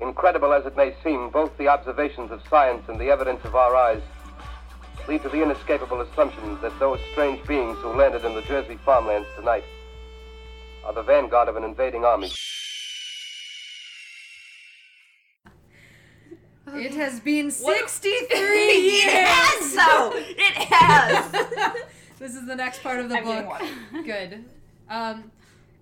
Incredible as it may seem, both the observations of science and the evidence of our eyes lead to the inescapable assumption that those strange beings who landed in the Jersey farmlands tonight are the vanguard of an invading army. It has been 63 It has so. It has. This is the next part of the I'm getting book. Good. Um,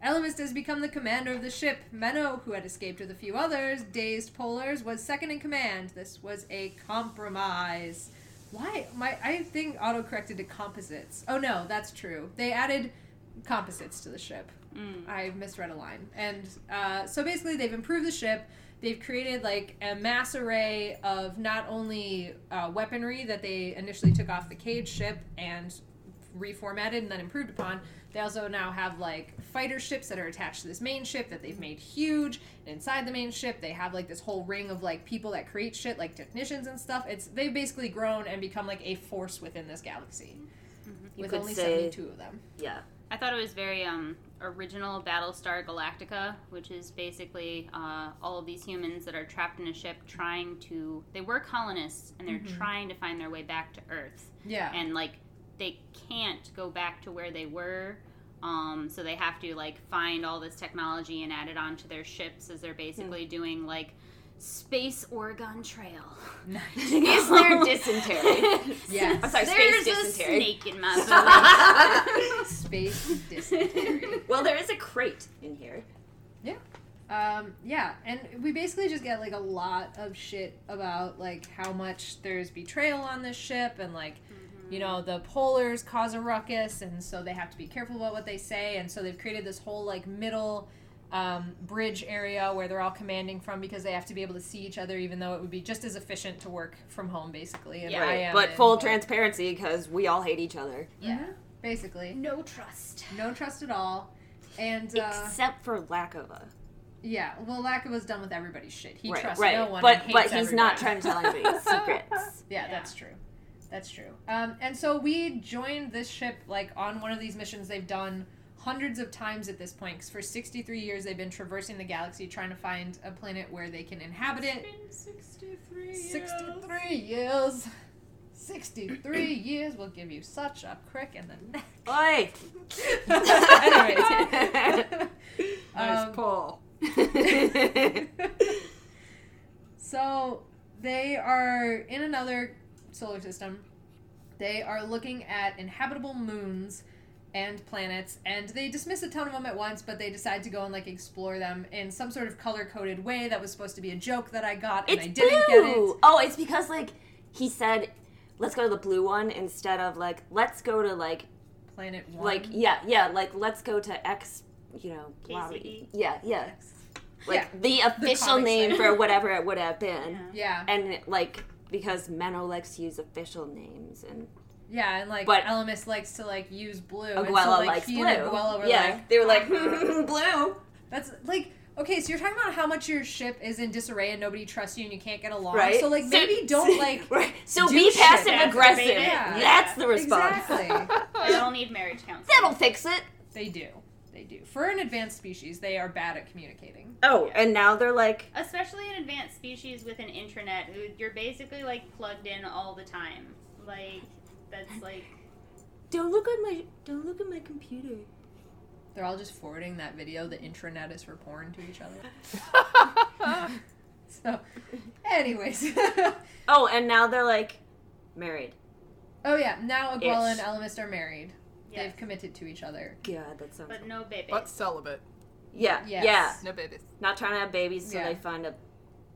Ellimist has become the commander of the ship. Menno, who had escaped with a few others, dazed polars, was second in command. This was a compromise. Why? My I think auto corrected to composites. Oh no, that's true. They added composites to the ship. I misread a line. And uh, so basically, they've improved the ship. They've created like a mass array of not only uh, weaponry that they initially took off the cage ship and reformatted and then improved upon. They also now have like fighter ships that are attached to this main ship that they've made huge. And inside the main ship, they have like this whole ring of like people that create shit, like technicians and stuff. It's they've basically grown and become like a force within this galaxy. With only say- 72 of them. Yeah. I thought it was very um, original Battlestar Galactica, which is basically uh, all of these humans that are trapped in a ship trying to. They were colonists and they're trying to find their way back to Earth. Yeah. And, like, they can't go back to where they were. Um, so they have to, like, find all this technology and add it onto their ships as they're basically doing, like, Space Oregon Trail. Nice. Is there dysentery? Yes. I'm sorry, There's space a dysentery. snake in my belly. Space dysentery. well, there is a crate in here. Yeah. Um, yeah, and we basically just get like a lot of shit about like how much there's betrayal on this ship and like you know the polars cause a ruckus and so they have to be careful about what they say and so they've created this whole like middle um, bridge area where they're all commanding from because they have to be able to see each other even though it would be just as efficient to work from home basically and I am but in- full transparency because we all hate each other. yeah basically no trust. no trust at all and uh, Except for lack of a. yeah well Laka was done with everybody's shit he right, trusts right. no one but and but hates he's not everybody. trying to tell anybody secrets. Yeah, that's true. That's true. Um, and so we joined this ship like on one of these missions they've done hundreds of times at this point. Because for 63 years they've been traversing the galaxy trying to find a planet where they can inhabit it. 63 years. 63 years. 63 years will give you such a crick in the neck. Oi! Anyways. Nice Um, pull. So they are in another solar system. They are looking at inhabitable moons and planets, and they dismiss a ton of them at once, but they decide to go and like explore them in some sort of color coded way that was supposed to be a joke that I got, and it's I didn't get it. Oh, it's because like he said, let's go to the blue one instead of like let's go to like Planet one. like yeah yeah like let's go to X. You know, blah, KCD? yeah, yeah. Like Yeah. the official comics name for whatever it would have been. yeah, and like because Menno likes to use official names and yeah, and like but- Ellimist likes to like use blue. and so, Aguela like, likes he blue. And Aguela were yeah, like, they were like blue. That's like okay. So you're talking about how much your ship is in disarray and nobody trusts you and you can't get along. Right. So like So- maybe don't like right. So do be shit. passive aggressive. Yeah. That's the response. exactly. They don't need marriage counseling. That'll fix it. they do. They do. For an advanced species, they are bad at communicating. Oh, and now they're like, Especially an advanced species with an intranet, who you're basically like plugged in all the time. Like that's like don't look at my, don't look at my computer. They're all just forwarding that video. The intranet is for porn to each other. so, anyways. Oh, and now they're like married. oh yeah, now Aguela and Ish. Ellimist are married. Yes, They've committed to each other. God, that sounds. but no baby. but celibate. yeah, Yes. yeah. No babies. Not trying to have babies till Yeah. they find a.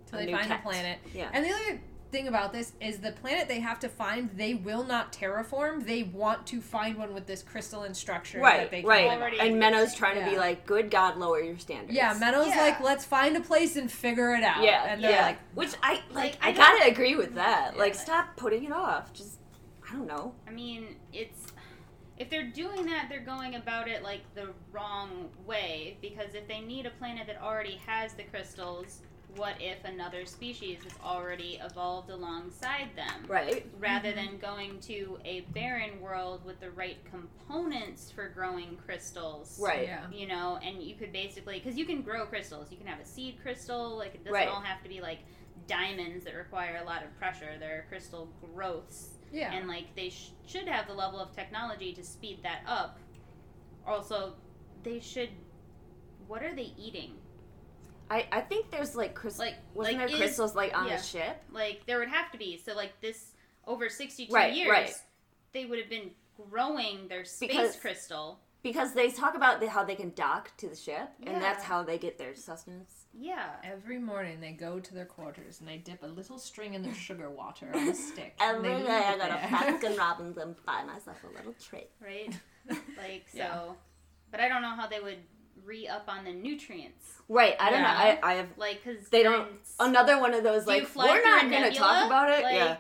Till they new find cat. a planet. Yeah. And the other thing about this is the planet they have to find. They will not terraform. They want to find one with this crystalline structure that Right, they can right. Already And exists. Menno's trying to be like, good God, lower your standards. Yeah, Meadows Yeah. like, let's find a place and figure it out. Yeah, and they're yeah. like, Which I like. Like, I I gotta agree with that. Yeah. Like, stop putting it off. Just, I don't know. I mean, it's if they're doing that, they're going about it like the wrong way. Because if they need a planet that already has the crystals, what if another species has already evolved alongside them? Right. Rather mm-hmm. than going to a barren world with the right components for growing crystals. Right. yeah. You know, and you could basically, because you can grow crystals. You can have a seed crystal. Like, it doesn't Right. all have to be like diamonds that require a lot of pressure. There are crystal growths Yeah. and like they sh- should have the level of technology to speed that up. Also, they should. What are they eating? I, I think there's like crystals. Like- wasn't like, there is- crystals like on yeah. the ship? Like there would have to be. So like this over sixty-two Right, years, right. they would have been growing their space Because- crystal. Because they talk about the, how they can dock to the ship, and that's how they get their sustenance. Yeah. Every morning they go to their quarters and they dip a little string in their sugar water on a stick. and Every they day leave I it go to there. Baskin Robbins and buy myself a little treat. Right. like so. Yeah. But I don't know how they would re up on the nutrients. Right, I don't Yeah. know. I, I have Like because They don't- another one of those like we're not gonna talk about it. Like, yeah,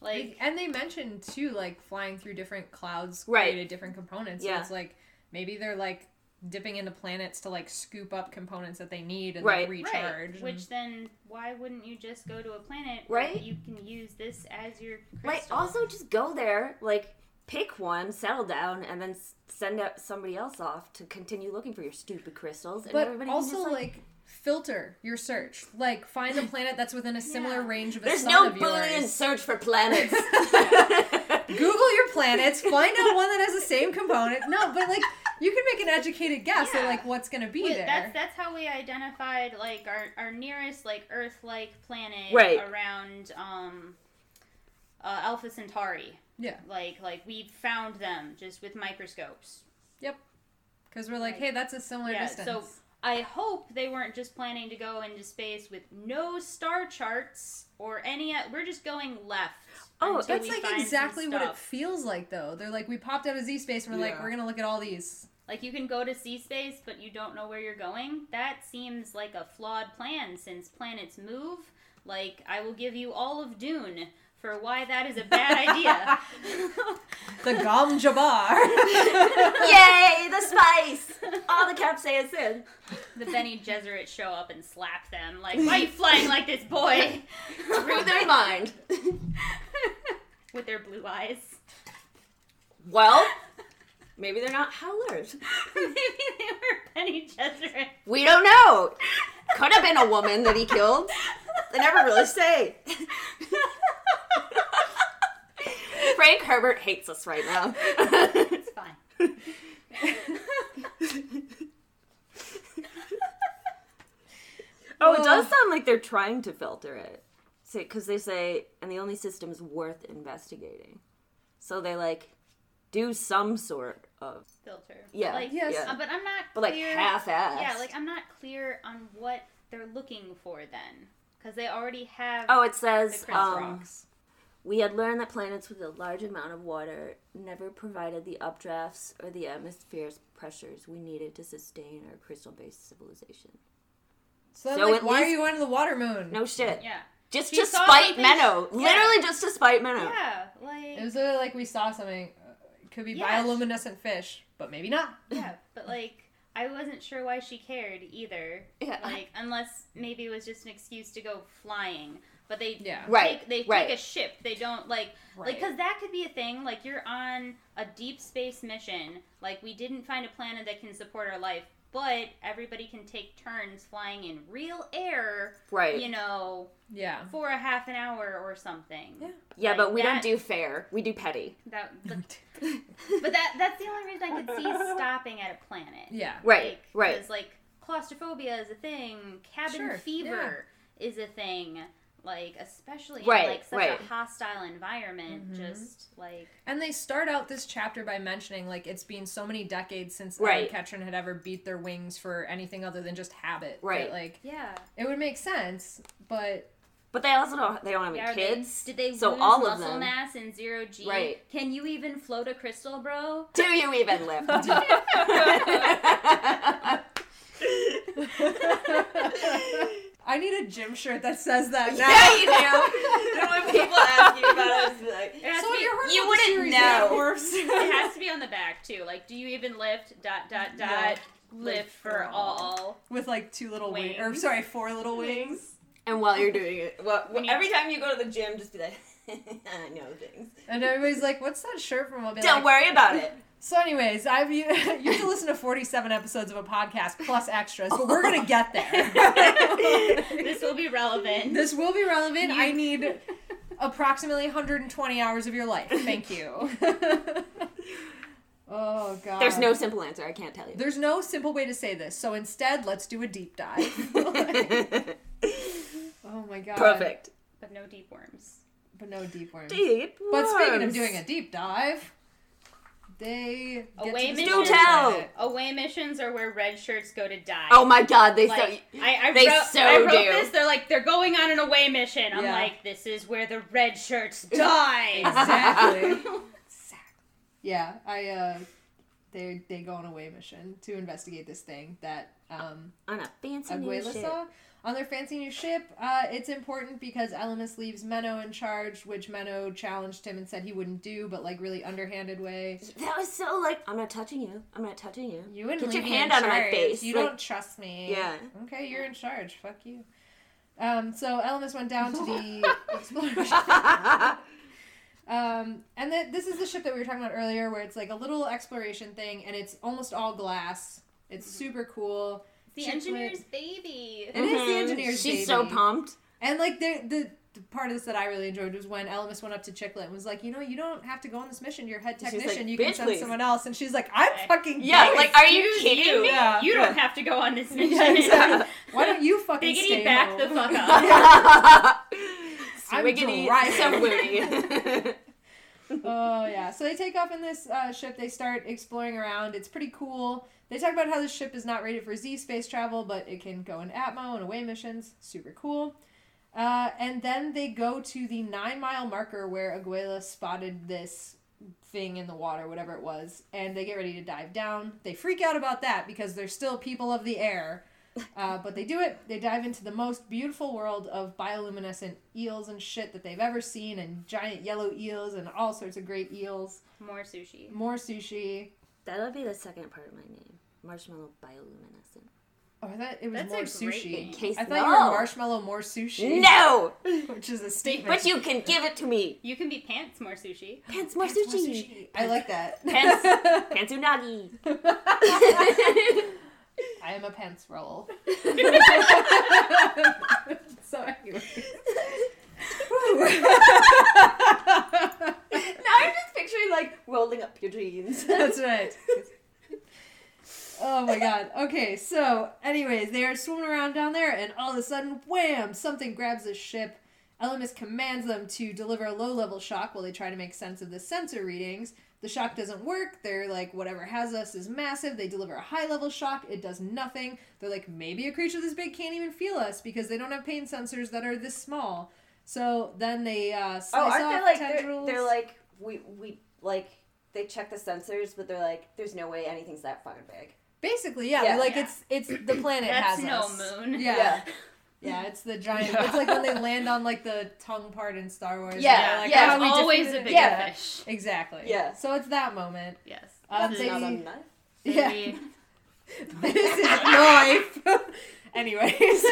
Like and they mentioned too, like flying through different clouds Right. created different components. Yeah. So it's like maybe they're like dipping into planets to like scoop up components that they need and Right. like recharge. Right. Which then, why wouldn't you just go to a planet Right. where you can use this as your crystal? right. Also, just go there, like pick one, settle down, and then send out somebody else off to continue looking for your stupid crystals. And but everybody also just, like, filter your search. Like find a planet that's within a similar Yeah. range of a there's sun no of Boolean search for planets. Google your planets, find out one that has the same component. No, but like you can make an educated guess Yeah. at like what's gonna be Wait, there. that's that's how we identified like our, our nearest like Earth-like planet Right. around um, uh, Alpha Centauri. Yeah. Like like we found them just with microscopes. Yep. Because we're like, Like- hey, that's a similar Yeah, distance. so I hope they weren't just planning to go into space with no star charts or any. We're just going left. Oh, until that's we like find exactly what it feels like, though. They're like, we popped out of Z space, and we're like, we're gonna look at all these. Like you can go to Z space, but you don't know where you're going. That seems like a flawed plan since planets move. Like I will give you all of Dune for why that is a bad idea. The Gom Jabbar. Yay, the spice! All the capsaicin. the Bene Gesserit show up and slap them. Like, why are you flying like this, boy? Through their mind. With their blue eyes. Well, maybe they're not howlers. Maybe they were Penny Gesserit. We don't know. Could have been a woman that he killed. They never really say. Frank Herbert hates us right now. It's fine. oh, it does sound like they're trying to filter it. Because they say, and the only system is worth investigating. So they like do some sort of Filter. Yeah, Like, yes. yeah. uh, but I'm not but like half-assed. Yeah, like I'm not clear on what they're looking for then, because they already have. Oh, it says The um, Rocks. we had learned that planets with a large amount of water never provided the updrafts or the atmosphere's pressures we needed to sustain our crystal-based civilization. So, so like, at why are you going to the water moon? No shit. Yeah. Just She to spite something- Menno. Yeah. Literally just to spite Menno. Yeah, like It was literally like we saw something. It could be Yeah. bioluminescent fish, but maybe not. yeah, but like I wasn't sure why she cared either. Yeah. Like unless maybe it was just an excuse to go flying. But they Yeah. Right, take, they right. take a ship. They don't like like because that could be a thing. Like you're on a deep space mission. Like we didn't find a planet that can support our life, but everybody can take turns flying in real air. Right. You know, Yeah. for a half an hour or something. Yeah. yeah, like but we that- don't do fair. We do petty. That, but, but that that's the only reason I could see stopping at a planet. Yeah. Right, Like, right. Because like claustrophobia is a thing, cabin Sure, fever is a thing. Like especially Right, in like such right. a hostile environment, mm-hmm. just like And they start out this chapter by mentioning like it's been so many decades since Right. Ellen Ketchum had ever beat their wings for anything other than just habit. Right. That, like yeah, it would make sense, but But they also don't. They don't have Yeah, any are they- kids. did they so lose all of muscle them. mass in zero G? Right. Can you even float a crystal, bro? Do you even lift? I need a gym shirt that says that now. yeah, you do. And when people ask you about it, it's like, It So be, you heard You wouldn't know. that works. it has to be on the back too. Like, do you even lift? Dot dot dot. Yeah. Lift for all. With like two little wings, or sorry, four little wings. and while you're doing it, well, When you- every time you go to the gym, just be like, I know things. And everybody's like, "What's that shirt from?" I'll be Don't like, worry about it. So, anyways, I've you, you have to listen to 47 episodes of a podcast plus extras, but we're gonna get there. This will be relevant. this will be relevant. You- I need approximately 120 hours of your life. Thank you. oh god. There's no simple answer. I can't tell you. There's no simple way to say this. So instead, let's do a deep dive. oh my god. Perfect. but no deep worms. But no deep worms. Deep. But speaking of doing a deep dive, they get Away to missions. space Do tell. Away missions are where red shirts go to die. Oh my god, they Like, so. I, I they wrote, so I wrote do. this. They're like, they're going on an away mission. I'm Yeah. like, this is where the red shirts die. Exactly. Yeah, I uh they they go on a away mission to investigate this thing that um On a fancy new Aguila ship. saw on their fancy new ship. Uh it's important because Ellimist leaves Menno in charge, which Menno challenged him and said he wouldn't do, but like really underhanded way. That was so like, I'm not touching you. I'm not touching you. You wouldn't Get your hand out of my face. You Like- don't trust me. Yeah. Okay, you're in charge. Fuck you. Um, so Ellimist went down to the explorer Um, and th- this is the ship that we were talking about earlier, where it's like a little exploration thing, and it's almost all glass. It's super cool. The Chiclet. engineer's baby. It is the Mhm. engineer's She's so pumped. And like the, the the part of this that I really enjoyed was when Ellimist went up to Chicklet and was like, you know, you don't have to go on this mission. You're head technician. like, you can send please." someone else. And she's like, I'm fucking Yeah, down. like, are you kidding you? me? Yeah. You don't have to go on this mission. Yeah, exactly. Why don't you fucking stay Biggity back home? the fuck up. I'm Swiggity, driving. so witty. oh yeah so they take off in this uh, ship they start exploring around it's pretty cool they talk about how the ship is not rated for z space travel but it can go in atmo and away missions super cool uh, and then they go to the nine mile marker where aguila spotted this thing in the water whatever it was and they get ready to dive down they freak out about that because they're still people of the air uh, but they do it. They dive into the most beautiful world of bioluminescent eels and shit that they've ever seen, and giant yellow eels and all sorts of great eels. More sushi. More sushi. That'll be the second part of my name. Marshmallow bioluminescent. Oh, I thought it was That's more a great sushi. name. In case I thought you were marshmallow more sushi. No! which is a statement. But you can give it to me. You can be pants more sushi. Pants more Pants more sushi. I like that. Pants. Pantsunagi. I am a pants roll. so anyway. now I'm just picturing like rolling up your jeans. That's right. Oh my god. Okay, so, anyways, they are swimming around down there, and all of a sudden, wham! Something grabs the ship. Ellimist commands them to deliver a low level shock while they try to make sense of the sensor readings. The shock doesn't work. They're like, whatever has us is massive. They deliver a high level shock. It does nothing. They're like, maybe a creature this big can't even feel us because they don't have pain sensors that are this small. So then they uh, slice Oh, aren't they like they're, they're like we we like they check the sensors, but they're like, there's no way anything's that fucking big. Basically, yeah. Yeah. like Yeah. it's it's the planet That's has no us. moon. Yeah. Yeah. yeah, It's the giant. It's like when they land on like the tongue part in Star Wars. Yeah, like, yeah. "Oh, we always a defeated bigger. Yeah. fish. Exactly. Yeah. So it's that moment. Yes. Uh, This they- Not a knife. Yeah. this is life. Anyways.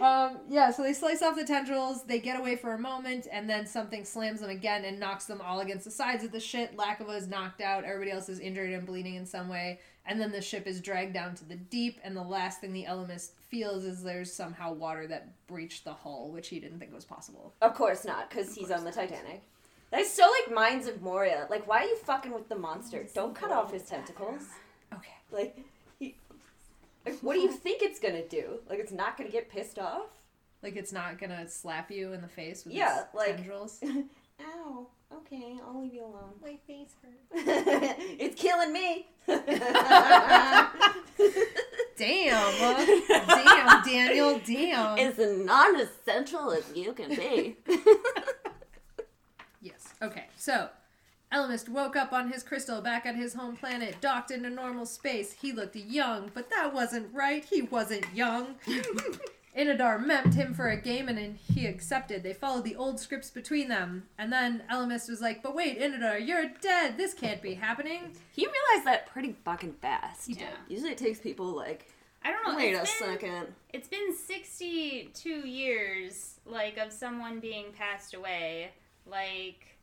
um, yeah, so they slice off the tendrils, they get away for a moment, and then something slams them again and knocks them all against the sides of the ship. Lakova is knocked out, everybody else is injured and bleeding in some way, and then the ship is dragged down to the deep, and the last thing the Ellimist feels is there's somehow water that breached the hull, which he didn't think was possible. Of course not, because he's on the Titanic. That's so like Mines of Moria. Like, why are you fucking with the monster? Don't cut off his tentacles. Okay. Like, like, what do you think it's gonna do? Like, it's not gonna get pissed off? Like it's not gonna slap you in the face with Yeah, its like- tendrils. Ow. Okay, I'll leave you alone. My face hurts. it's killing me. Damn. damn, Daniel. Damn. As non-essential as you can be. Yes. Okay. So, Ellimist woke up on his crystal back at his home planet, docked into normal space. He looked young, but that wasn't right. He wasn't young. Inadar memed him for a game and he accepted. They followed the old scripts between them. And then Ellimist was like, But wait, Inadar, you're dead. This can't be happening. he realized that pretty fucking fast. Yeah. Usually it takes people like, I don't know. wait a been, second. It's been 62 years, like, of someone being passed away. Like,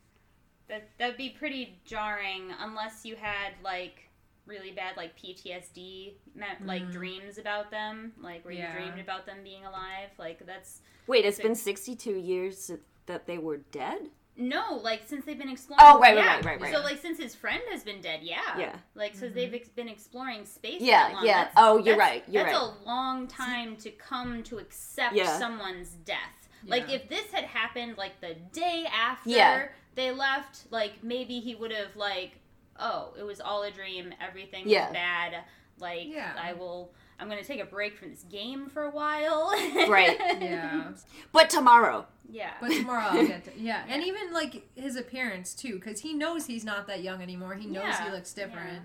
that that'd be pretty jarring unless you had, like, really bad, like, PTSD, me- like, mm-hmm. dreams about them. Like, where Yeah. you dreamed about them being alive. Like, that's. Wait, it's been 62 years that they were dead? No, like since they've been exploring. Oh, right, right, yeah. right, right, right. So like since his friend has been dead, yeah, Yeah. Like so mm-hmm. they've ex- been exploring space. Yeah, that long. yeah. That's- Oh, you're that's- right, you're that's right. a long time to come to accept Yeah. someone's death. Like if this had happened like the day after Yeah. They left, like maybe he would have like, oh, it was all a dream. Everything Yeah. was bad. Like Yeah. I will. I'm gonna take a break from this game for a while. Right. Yeah. But tomorrow. yeah. But tomorrow I'll get to. Yeah. And even like his appearance too, because he knows he's not that young anymore. He knows he looks different.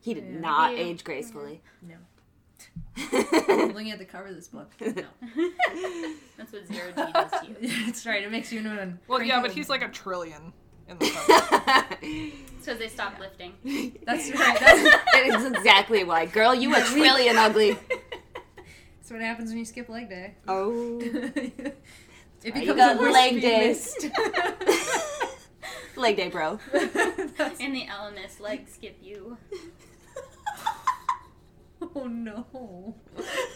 He did Yeah. not Maybe- age gracefully. No. I'm looking at the cover of this book. No. That's what zero G does to you. That's right. It makes you an Well, yeah, but he's like a trillion in the cover. It's because they stopped lifting. That's right. That's, That is exactly why. Girl, you a trillion ugly. that's what happens when you skip leg day. Oh. it You becomes got a leg to day. missed. Leg day, bro. That's- In the LMS, leg skip you. Oh no.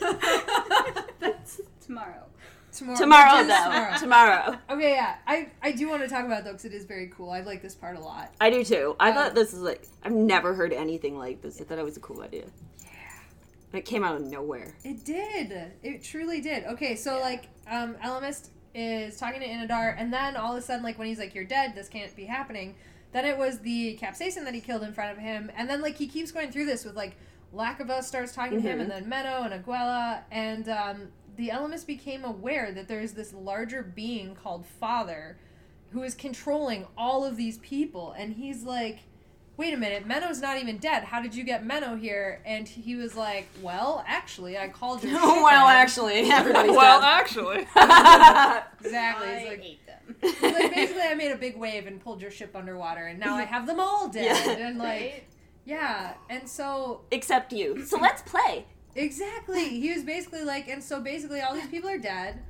That's tomorrow. Tomorrow. Tomorrow, though. tomorrow. Tomorrow. Okay, yeah. I, I do want to talk about it though because it is very cool. I like this part a lot. I do too. I Um, thought this is like, I've never heard anything like this. I thought it was a cool idea. Yeah. It came out of nowhere. It did. It truly did. Okay, so like, um, Ellimist is talking to Inadar, and then all of a sudden, like when he's like, "You're dead. This can't be happening." Then it was the capsaicin that he killed in front of him, and then like he keeps going through this with like Lakava starts talking to him, and then Menno and Aguela, and um, the Ellimist became aware that there's this larger being called Father, who is controlling all of these people, and he's like wait a minute, Menno's not even dead. How did you get Menno here? And he was like, well, actually, I called your well, actually, everybody's well, actually, Exactly. I It's like, hate them. it's like, basically, I made a big wave and pulled your ship underwater, and now I have them all dead. Yeah. And like, Right? Yeah. And so, Except you. So let's play. exactly, he was basically like, and so basically, all these people are dead.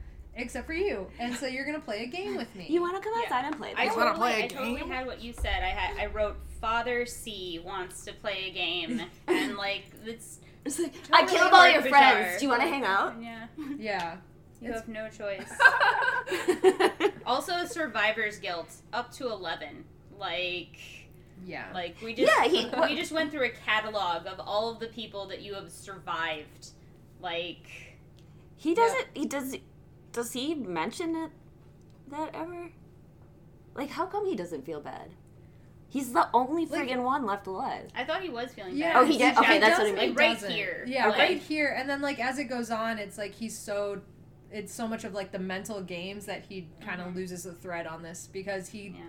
Except for you, and so you're gonna play a game with me. You want to come Yeah. outside and play? I this? wanna totally, play a I totally had what you said. I had I wrote Father C wants to play a game, and like it's It's like, I killed all your bizarre. friends. Do you want to hang out? yeah. yeah. You have no choice. Also, survivor's guilt up to eleven. Like, Yeah. like we just Yeah, he- we just went through a catalog of all of the people that you have survived. Like, he doesn't. He does. Does he mention it that ever? Like, how come he doesn't feel bad? He's the only Like- friggin' one left alive. I thought he was feeling Yeah. bad. Oh, he did? does- Okay, that's what I does mean. Like, right doesn't. here. Yeah, Like- right here. And then like as it goes on, it's like he's so it's so much of like the mental games that he kind of mm-hmm. loses the thread on this because he Yeah.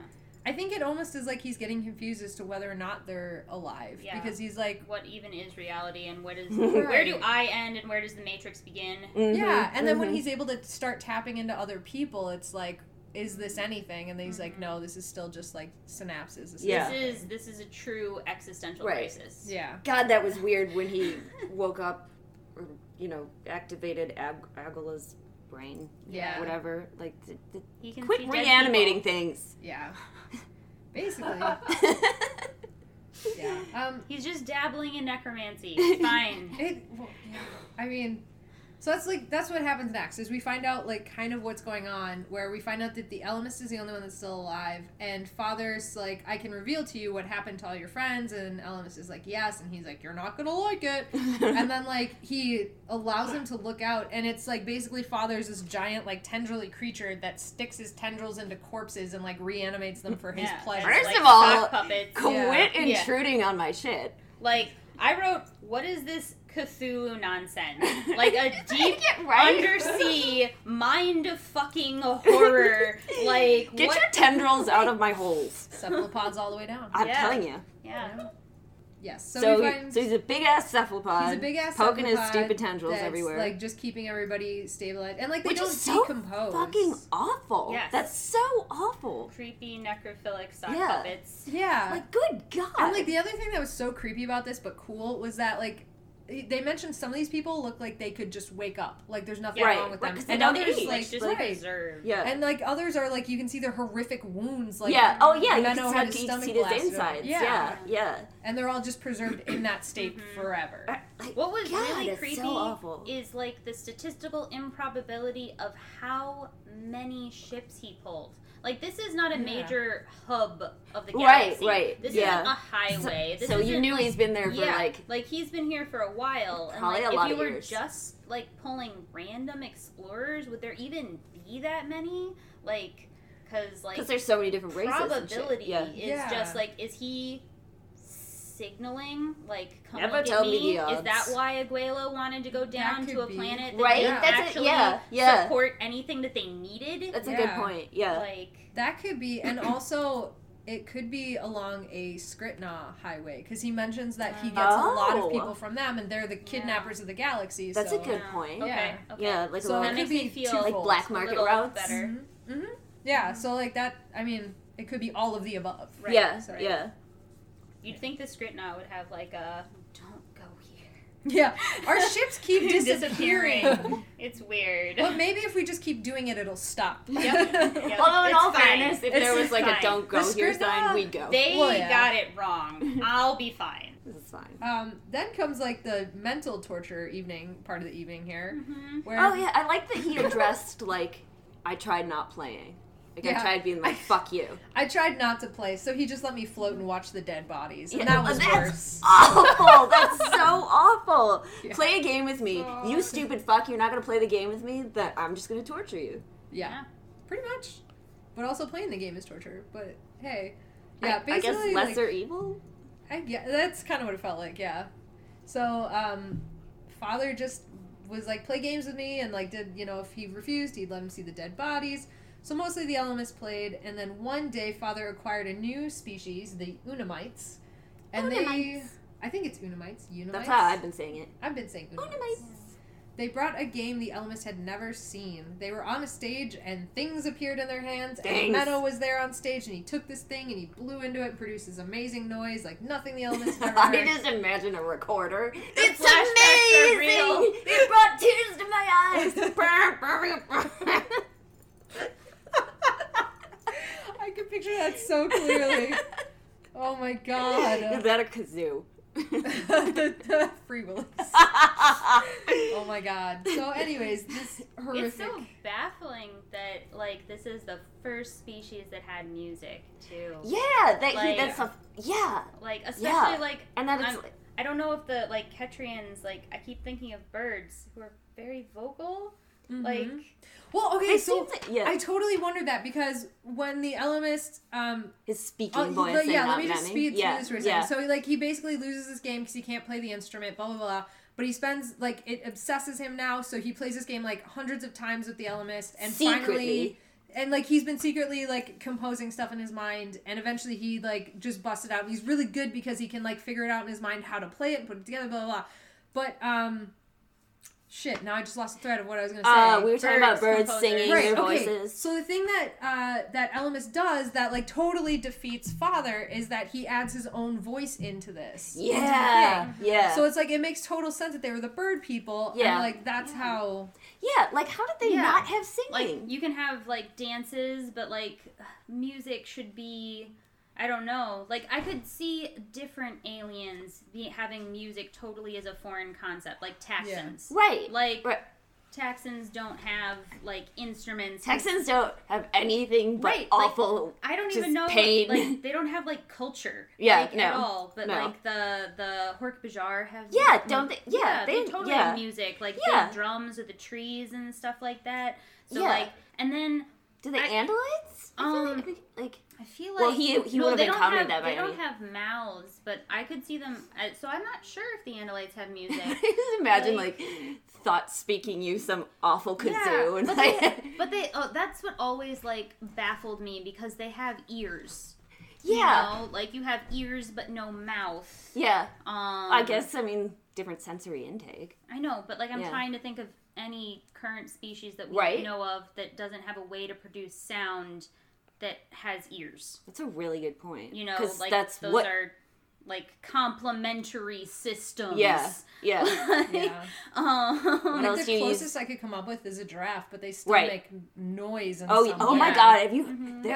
I think it almost is like he's getting confused as to whether or not they're alive Yeah. because he's like What even is reality, and what is Right. where do I end, and where does the Matrix begin? Mhm, yeah, and then when mhm. he's able to start tapping into other people, it's like is this anything? And then he's like, no, this is still just like synapses. This is Yeah. This is this is a true existential Right. crisis. yeah. God, that was weird when he woke up, or you know, activated Ag- Agula's brain, Yeah. whatever. Like, th- th- He can quit reanimating things. Yeah. Basically. Yeah. Um He's just dabbling in necromancy. It's fine. It, well, yeah. I mean, so that's like that's what happens next is we find out like kind of what's going on where we find out that the Ellimist is the only one that's still alive and Father's like I can reveal to you what happened to all your friends and Ellimist is like yes and he's like you're not gonna like it and then like he allows him to look out and it's like basically Father's this giant like tendrily creature that sticks his tendrils into corpses and like reanimates them for his Yeah, pleasure. First like of all, puppets. Quit Yeah. Yeah. intruding on my shit. Like I wrote, what is this Cthulhu nonsense, like a deep right? undersea mind fucking horror. Like Get what? your tendrils out of my holes. Cephalopods all the way down. I'm Yeah. telling you. yeah. Yes. So, So, he- find so he's a big ass cephalopod. he's a big ass poking his stupid tendrils that's, everywhere. like just keeping everybody stabilized, and like they which don't is so decompose. fucking awful. Yes. That's so awful. Creepy necrophilic sock Yeah. puppets. yeah. Like, good god. And like the other thing that was so creepy about this but cool was that like they mentioned some of these people look like they could just wake up. Like there's nothing Right, wrong with right, them. 'cause they And others age. like Like just right. preserved. yeah. And like others are like you can see their horrific wounds like yeah. Oh yeah. You Menno can, had tell, his you can stomach see his insides. Yeah. Yeah. Yeah. and they're all just preserved in that state Mhm. forever. Like, What was God, really creepy so awful. is like the statistical improbability of how many ships he pulled. Like this is not a Yeah. major hub of the game. Right, right, This yeah. isn't a highway. this so you knew like, he's been there for yeah, like he's been here for a while, and Probably like a lot if you were years. just like pulling random explorers, would there even be that many? Like, because like because there's so many different races. probability Yeah. is Yeah. just like is he signaling like come Never look tell at me me? the Is that why Aguelo wanted to go down to a be. planet that Right. didn't That's it, actually yeah, yeah. support anything that they needed? That's a Yeah. good point. Yeah. Like That could be, and also it could be along a Skrit Na highway because he mentions that he gets a lot Oh. of people from them, and they're the kidnappers of the galaxy. That's so. a good point. okay, Yeah. okay. Yeah, like So a it that makes me feel like black market little routes. better. hmm Yeah, so like that. I mean, it could be all of the above. Right. Yeah, So- yeah. You'd think the Skrit Na would have like a don't go here. Yeah, our ships keep disappearing. Disappearing. It's weird. but maybe if we just keep doing it, it'll stop. Yep. Yep. Although in It's all fine. fairness, if It's there was like fine. a "don't go The here" Skrit Na- sign, we'd go. They Well, yeah. got it wrong. I'll be fine. this is fine. Um, then comes like the mental torture evening part of the evening here, Mm-hmm. where Oh yeah, I like that he addressed like I tried not playing. Like Yeah. I tried being like "fuck you." I tried not to play, so he just let me float and watch the dead bodies, and Yeah, that was that's worse. Awful. That's so awful. Yeah. Play a game with me. You stupid fuck. You're not gonna play the game with me. That I'm just gonna torture you. Yeah, Yeah. pretty much. But also playing the game is torture. But hey, yeah, I, I basically, guess like, lesser evil. I, yeah, that's kind of what it felt like. Yeah. So, um, father just was like play games with me, and like did you know if he refused, he'd let him see the dead bodies. So mostly the Ellimist played, and then one day father acquired a new species, the Unamites, and they. I think it's Unamites. Unamites. That's how I've been saying it. I've been saying Unamites. Unamites. They brought a game the Ellimist had never seen. They were on a stage and things appeared in their hands. Things. And Menno was there on stage and he took this thing and he blew into it and produced this amazing noise like nothing the Ellimist had ever I heard. just imagine a recorder. The it's flashbacks amazing. It brought tears to my eyes. I can picture that so clearly. Oh my god. Is that a kazoo? the, the free willies. Oh my god. So anyways, this horrific It's so baffling that like this is the first species that had music too. yeah, that he, Like- that's a yeah, Like especially Yeah. like and that it's I'm- I don't know if the like Ketrans like I keep thinking of birds who are very vocal. Mhm. Like Well, okay, so to, yeah. I totally wondered that because when the Ellimist um his speaking Oh, voice. yeah, let me just speed through yeah, this for a second. So, like, he basically loses this game because he can't play the instrument, blah, blah, blah. But he spends, like, it obsesses him now, so he plays this game, like, hundreds of times with the Ellimist, and finally. And, like, he's been secretly, like, composing stuff in his mind, and eventually he, like, just busted out. And he's really good because he can, like, figure it out in his mind how to play it and put it together, blah, blah, blah. But, um. Shit, now I just lost the thread of what I was gonna say. Uh, we were talking about Birds, birds composers. singing Right, their okay. voices. So the thing that uh, that Ellimist does that like totally defeats Father is that he adds his own voice into this. Yeah, thing. yeah, So it's like it makes total sense that they were the bird people. Yeah. And like that's how. yeah. Like, how did they Yeah. not have like singing? you can have like dances, but like music should be I don't know. Like I could see different aliens be having music totally as a foreign concept, like Taxxons. right. Like Right. Taxxons don't have like instruments. Taxxons don't have anything but Right, like, awful. I don't just even know. pain. Like they don't have like culture. Yeah, like, no, at all. But no. like the the Hork-Bajir have. yeah, don't they? Yeah, Yeah, they, they, totally yeah. have music, like Yeah. big drums or the trees and stuff like that. So Yeah. like, and then Do they I- Andalites? Um, like, like I feel like Well, he- he no, would've they been don't have, that by They don't any- have mouths, but I could see them. Uh, so I'm not sure if the Andalites have music. I just imagine Like- like, thought speaking you some awful kazoo Yeah, and but like they, but they oh, that's what always like baffled me because they have ears. You yeah know? like you have ears but no mouth. yeah. Um, I guess I mean different sensory intake. I know, but like I'm Yeah. trying to think of any current species that we Right. know of that doesn't have a way to produce sound that has ears. That's a really good point. You know, 'Cause like that's those what. are like complementary systems. yeah, yeah. Yeah. um, Like the do you use? closest I could come up with is a giraffe, but they still Right. make noise and Oh, some oh my god! Have you? Mm-hmm.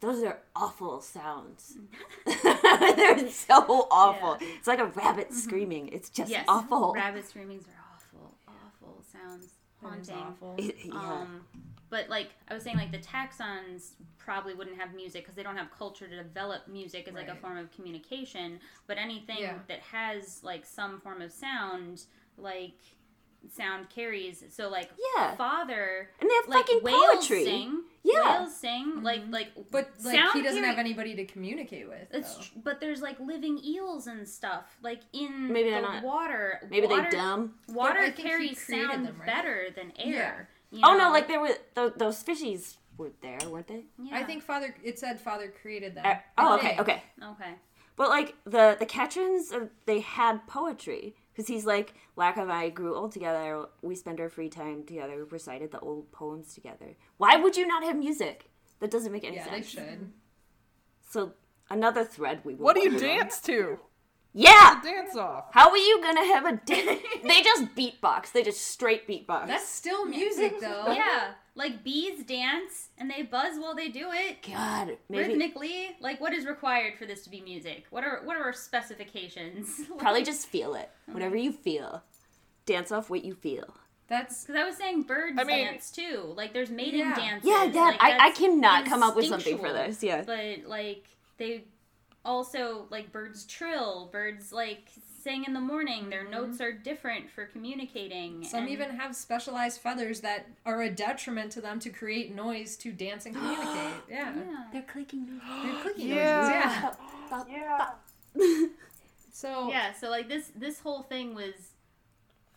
Those are awful sounds. they're so awful. It's like a rabbit screaming. It's just yes, awful. Rabbit screamings are awful, awful sounds, haunting. awful. It- yeah. Um, but like I was saying, like the Taxxons probably wouldn't have music because they don't have culture to develop music as like a form of communication. But anything Yeah. that has like some form of sound, like sound carries. So like Yeah. father, and they have like fucking whales poetry. sing, Yeah. whales sing, mm-hmm. like like But like sound he doesn't carry- have anybody to communicate with. It's tr- but there's like living eels and stuff like in Maybe the not- water. Maybe water, they dumb. Water I carries created sound them, right? better than air. You Oh no, like there were those, those fishies were there, weren't they? Yeah. I think father. It said father created them. Uh, oh, okay, okay. Okay. But like the the Ketrans, uh, they had poetry because he's like Lack and I grew old together. We spent our free time together. We recited the old poems together. Why would you not have music? That doesn't make any sense. Yeah, they should. So another thread we will. What do you go down. dance to? Yeah. Dance off. How are you gonna have a dance? they just beatbox. They just straight beatbox. That's still music, though. Yeah, like bees dance and they buzz while they do it. God. Maybe Rhythmically, like what is required for this to be music? What are what are our specifications? probably just feel it. Whatever you feel. Dance off what you feel. That's because I was saying birds I mean- dance too. Like there's mating Yeah. dances. Yeah, yeah. like, I, I cannot come up with something for this. Yeah. But like they also like birds trill. Birds like sing in the morning. Their mm-hmm. notes are different for communicating. some and- even have specialized feathers that are a detriment to them to create noise to dance and communicate. Yeah. yeah. They're clicking. They're clicking Yeah. noises. Yeah. Yeah. So Yeah, so like this this whole thing was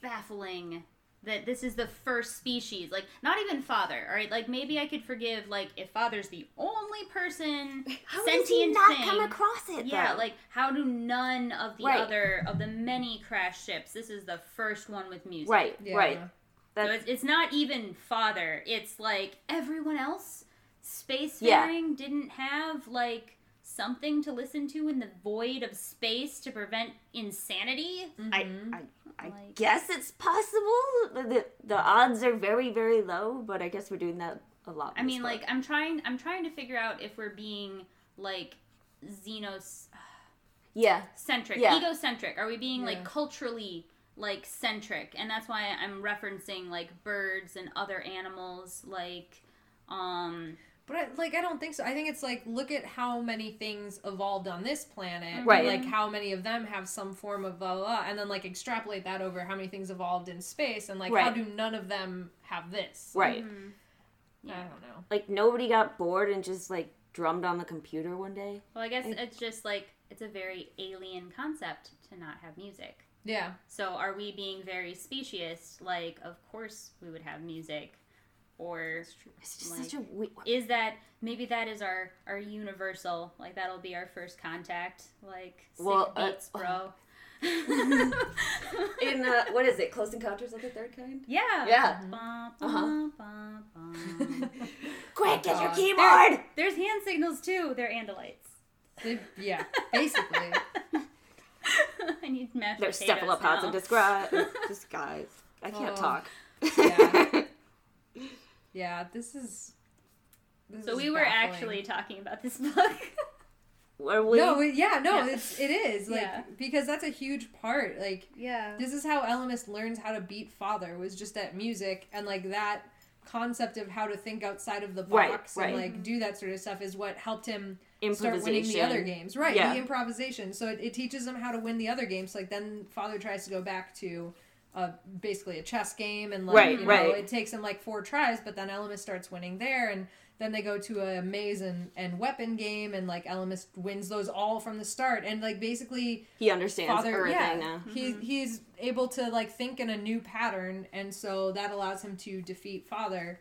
baffling that this is the first species. Like not even father, all right? Like maybe I could forgive like if father's the only person How sentient does he not thing. come across it? yeah, though? like how do none of the Right. other of the many crash ships? This is the first one with music. right, yeah. right. So it's, it's not even father. It's like everyone else spacefaring Yeah. didn't have like something to listen to in the void of space to prevent insanity. I, Mhm. I, I Like- guess it's possible. The, the odds are very very low, but I guess we're doing that a lot. I mean, this like. I'm trying I'm trying to figure out if we're being like xenos yeah, centric, Yeah. egocentric. Are we being Yeah. like culturally like centric? And that's why I'm referencing like birds and other animals like um But I, like, I don't think so. I think it's like, look at how many things evolved on this planet, Right. Like how many of them have some form of blah blah, blah and then like extrapolate that over how many things evolved in space, and like how do none of them have this? right. mhm. I don't know. Like nobody got bored and just like drummed on the computer one day. Well, I guess I- it's just like it's a very alien concept to not have music. Yeah, So are we being very specious? Like, of course we would have music, or It's just Like- such a we- is that maybe that is our our universal? Like that'll be our first contact. Like sick Well, uh, beats, bro. in uh, what is it? Close Encounters of the Third Kind. yeah. Yeah. Bum, Uh-huh. Quick, get your God. keyboard. There's hand signals too. They're andalites. They- yeah, basically. I need mashed There's potatoes cephalopods now. in disguise. disguise. I can't Oh. talk. Yeah. Yeah, this is. This So is we were baffling. actually talking about this book. Were we? No, it- yeah, no, Yeah. it's it is like Yeah. because that's a huge part. Like yeah. this is how Ellimist learns how to beat father was just at music and like that concept of how to think outside of the box right. and like do mm-hmm. that sort of stuff is what helped him start winning the other games. Right, Yeah. the improvisation. So it, it teaches him how to win the other games. Like then father tries to go back to uh, basically a chess game and like Right, you know, right. it takes him like four tries, but then Ellimist starts winning there and Then they go to a maze and, and weapon game, and like Ellimist wins those all from the start. And like basically, He understands father, everything yeah, now. he he's able to like think in a new pattern, and so that allows him to defeat father.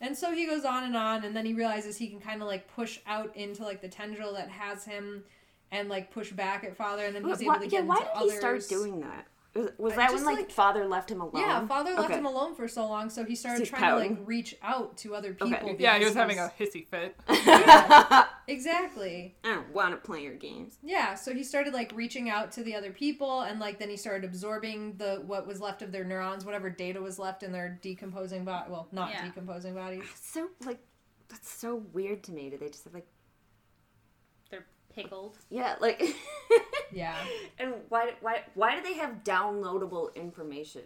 And so he goes on and on, and then he realizes he can kind of like push out into like the tendril that has him, and like push back at father, and then he's But able why, to yeah, get why into did others. he start doing that? Was, was I that when like, like- father left him alone? Yeah, father left Okay. him alone for so long, so he started He's trying to like reach out to other people. Okay. Yeah, he was having a hissy fit. exactly. I don't want to play your games. Yeah, so he started like reaching out to the other people, and like then he started absorbing the what was left of their neurons, whatever data was left in their decomposing body. Well, not Yeah. decomposing bodies. So like, that's so weird to me. Do they just have like, They're pickled. yeah, like, Yeah. and why why why do they have downloadable information?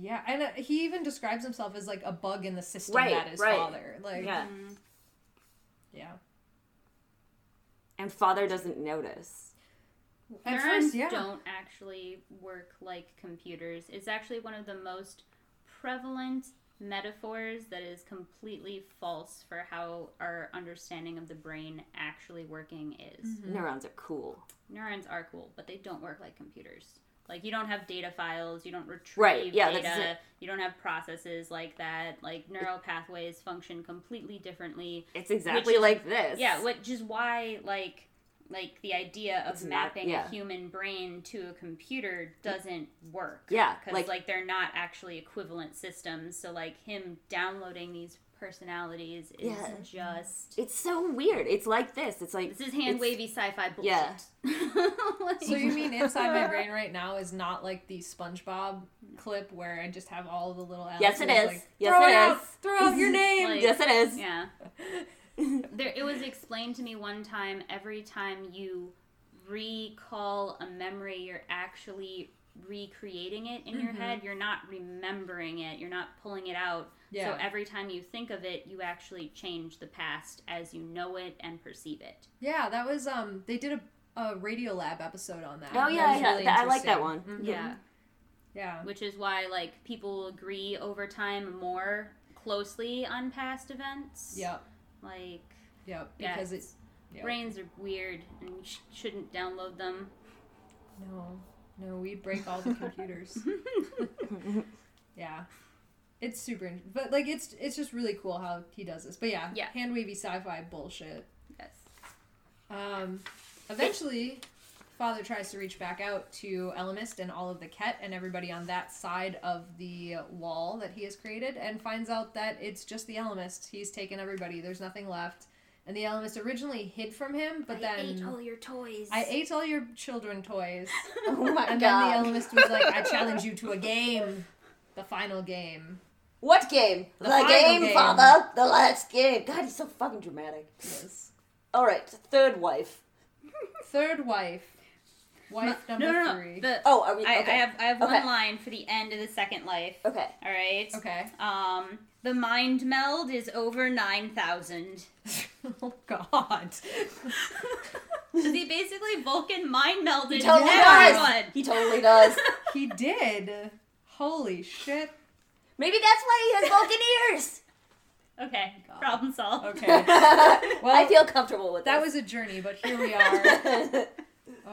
Yeah, and uh, he even describes himself as like a bug in the system Right, that is right. father. Like, Yeah, Mm. yeah. and father doesn't notice. At Neurons first, yeah. don't actually work like computers. It's actually one of the most prevalent metaphors that is completely false for how our understanding of the brain actually working is. Mm-hmm. Neurons are cool. Neurons are cool, but they don't work like computers. Like you don't have data files, you don't retrieve Right, yeah, that's data, it. you don't have processes like that. Like neural pathways function completely differently. It's exactly is- like this. Yeah, which is why like like the idea of It's not- mapping yeah. a human brain to a computer doesn't work. Yeah, because like- like, they're not actually equivalent systems. So like him downloading these personalities is Yeah. just It's so weird. It's like this. It's like this is hand wavy sci-fi bullshit. Yeah. Like- So you mean inside my brain right now is not like the SpongeBob clip where I just have all the little Yes, it answers, is. Like, Yes, throw it out. Throw out your name. Like- Yes, it is. Yeah. there, it was explained to me one time. Every time you recall a memory, you're actually recreating it in your head. You're not remembering it. You're not pulling it out. Yeah. So every time you think of it, you actually change the past as you know it and perceive it. Yeah, that was um. They did a, a Radio Lab episode on that. Oh yeah, was yeah. really I like that interesting. one. Mhm. Yeah. Yeah. Which is why like people agree over time more closely on past events. Yep. Like Yep. yeah, Because it's- Yep. brains are weird and you sh- shouldn't download them. No. No, we'd break all the computers. yeah. It's super, in- but like it's it's just really cool how he does this. But yeah, Yeah. hand wavy sci-fi bullshit. Yes. Um, eventually, Father tries to reach back out to Ellimist and all of the Ket and everybody on that side of the wall that he has created, and finds out that it's just the Ellimist. He's taken everybody. There's nothing left. And the Ellimist originally hid from him, but then I ate all your toys. I ate all your children toys. Oh my And god. then the Ellimist was like, "I challenge you to a game, the final game." what game? The, final game, game. father. The last game. God, he's so fucking dramatic. Yes. All right, third wife. Third wife, wife no, number no, no. three. The, Oh, are we? I, okay. I have I have Okay. one line for the end of the second life. Okay. All right. okay. Um, the mind meld is over nine thousand. oh God. he basically Vulcan mind melded He totally everyone. does. He totally does. he did. Holy shit. Maybe that's why he has Vulcan ears. Okay, problem solved. Okay. Well, I feel comfortable with That this. was a journey, but here we are.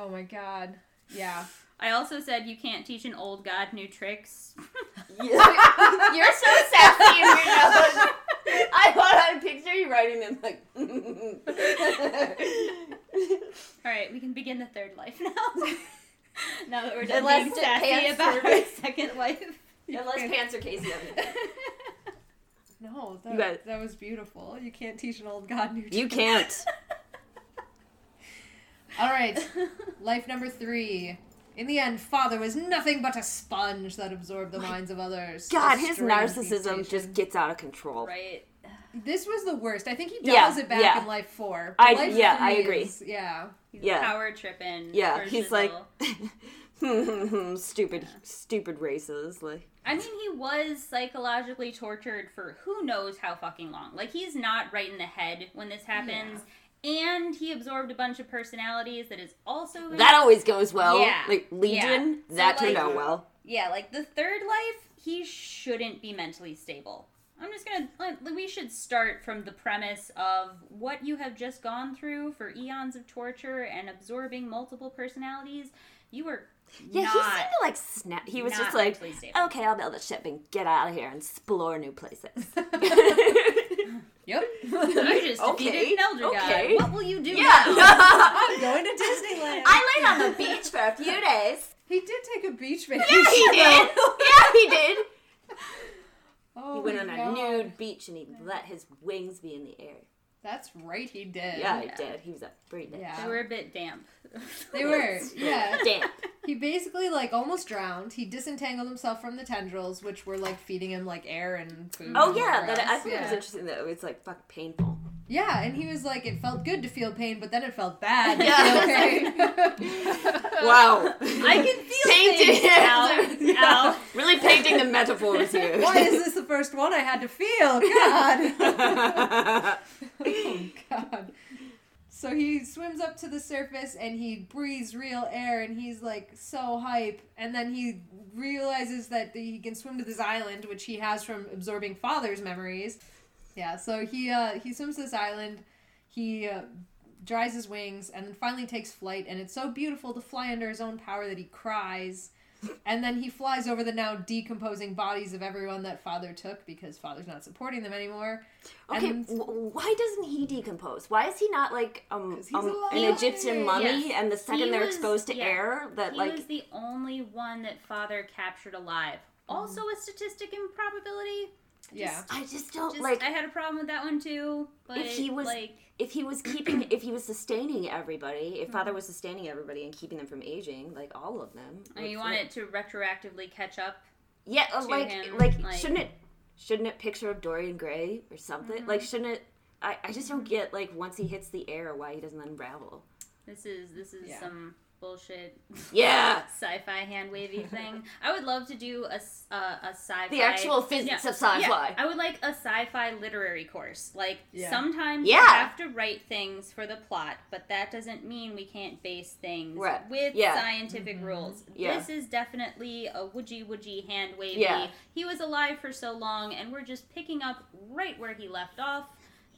Oh my God. Yeah. I also said you can't teach an old god new tricks. You're so sassy in your nose. I want to picture you writing them like. All right, we can begin the third life now. now that we're done Unless being sassy pants about our second life. Unless Pants or Casey. No, You that, that was beautiful. You can't teach an old god new Tricks. You can't. All right. Life number three. In the end, father was nothing but a sponge that absorbed the minds of others. God, his narcissism just gets out of control. right. This was the worst. I think he Yeah, dials it back yeah. in life four. I- life yeah, I three agree. is- yeah. He's Yeah. power tripping. Yeah, for he's like, shizzle. stupid, stupid races. Like, I mean, he was psychologically tortured for who knows how fucking long. Like, he's not right in the head when this happens. And he absorbed a bunch of personalities that is also. that always goes well. Yeah, Like Legion, yeah. So, that turned like- out well. Yeah, like the third life, he shouldn't be mentally stable. I'm just gonna. Like, we should start from the premise of what you have just gone through for eons of torture and absorbing multiple personalities. You were Yeah, not. he seemed to like snap. He was just like, okay, I'll build a ship and get out of here and explore new places. Yep. You just Okay, defeated an elder okay. god. What will you do yeah. now? I'm going to Disneyland. I laid on the beach for a few days. he did take a beach vacation. Yeah, he did. yeah, he did. Oh He went my on a nude beach and he let his wings be in the air. That's right, he did. Yeah, he did. He was a pretty Yeah. They were a bit damp. They were. Yeah. Damn. He basically like almost drowned. He disentangled himself from the tendrils, which were like feeding him like air and food. Oh and yeah, whatever that, I else. think it was interesting that it was like fucking painful. Yeah, and he was like, it felt good to feel pain, but then it felt bad to Yeah. feel pain. Wow. I can feel Painting things, Al. Yeah. Al. Really painting the metaphors here. Why is this the first one I had to feel? God. oh God. So he swims up to the surface and he breathes real air and he's like so hype. And then he realizes that he can swim to this island, which he has from absorbing father's memories. Yeah, so he uh, he swims to this island. He uh, dries his wings and then finally takes flight. And it's so beautiful to fly under his own power that he cries. And then he flies over the now decomposing bodies of everyone that father took because father's not supporting them anymore. Okay, And- w- why doesn't he decompose? Why is he not like um, 'Cause he's um an Egyptian mummy? Yes. And the second He they're was- exposed to yeah. air, that he like was the only one that father captured alive. Also, a statistic in probability. Yeah. I just don't Just, like I had a problem with that one too. But If he was- like, if he was keeping if he was sustaining everybody, if Hmm. father was sustaining everybody and keeping them from aging, like all of them. and you want it to retroactively catch up. Yeah, uh, like, him, like like- shouldn't it shouldn't it picture of Dorian Gray or something? Mm-hmm. Like shouldn't it I, I just don't get like once he hits the air why he doesn't unravel. This is this is Yeah. some bullshit Yeah. sci-fi hand wavy thing. I would love to do a s- uh, a sci-fi The actual physics Yeah, of sci-fi. Yeah, I would like a sci-fi literary course. Like Yeah. sometimes you have to write things for the plot, but that doesn't mean we can't base things Right. with Yeah. scientific rules. Yeah. This is definitely a woodgy woodgy hand wavy. Yeah. He was alive for so long, and we're just picking up right where he left off.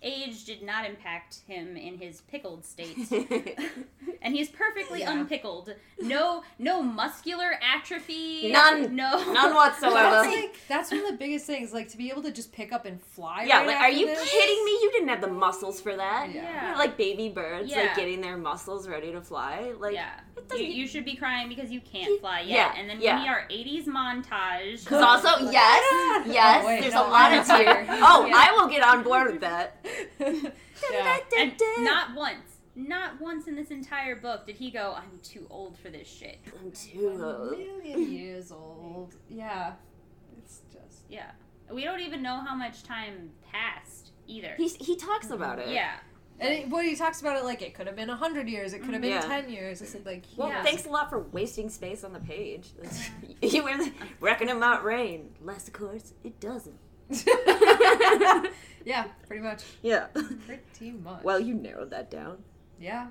Age did not impact him in his pickled state and he's perfectly Yeah. unpickled. No, no muscular atrophy. None. No. None whatsoever. That's like that's one of the biggest things, like to be able to just pick up and fly. yeah, right like are you this. kidding me? You didn't have the muscles for that. Yeah. You're like baby birds, Yeah. like getting their muscles ready to fly. Like yeah. It You, doesn't you should be crying because you can't fly yet. yeah, And then yeah. we need our 80s montage. Because also, yes, yes, Oh, wait, there's no, a lot I'm of tears. Oh, Yeah. I will get on board with that. And not once, not once in this entire book did he go, I'm too old for this shit. I'm too A old. million years old. Yeah. It's just Yeah. We don't even know how much time passed either. He, he talks about it. yeah. And it, well, he talks about it like it could have been a hundred years, it could have been Yeah. ten years. It's like Well, Yeah. thanks a lot for wasting space on the page. you were reckoning about rain. Less, of course, it doesn't. yeah, pretty much. Yeah. Pretty much. Well, you narrowed that down. yeah.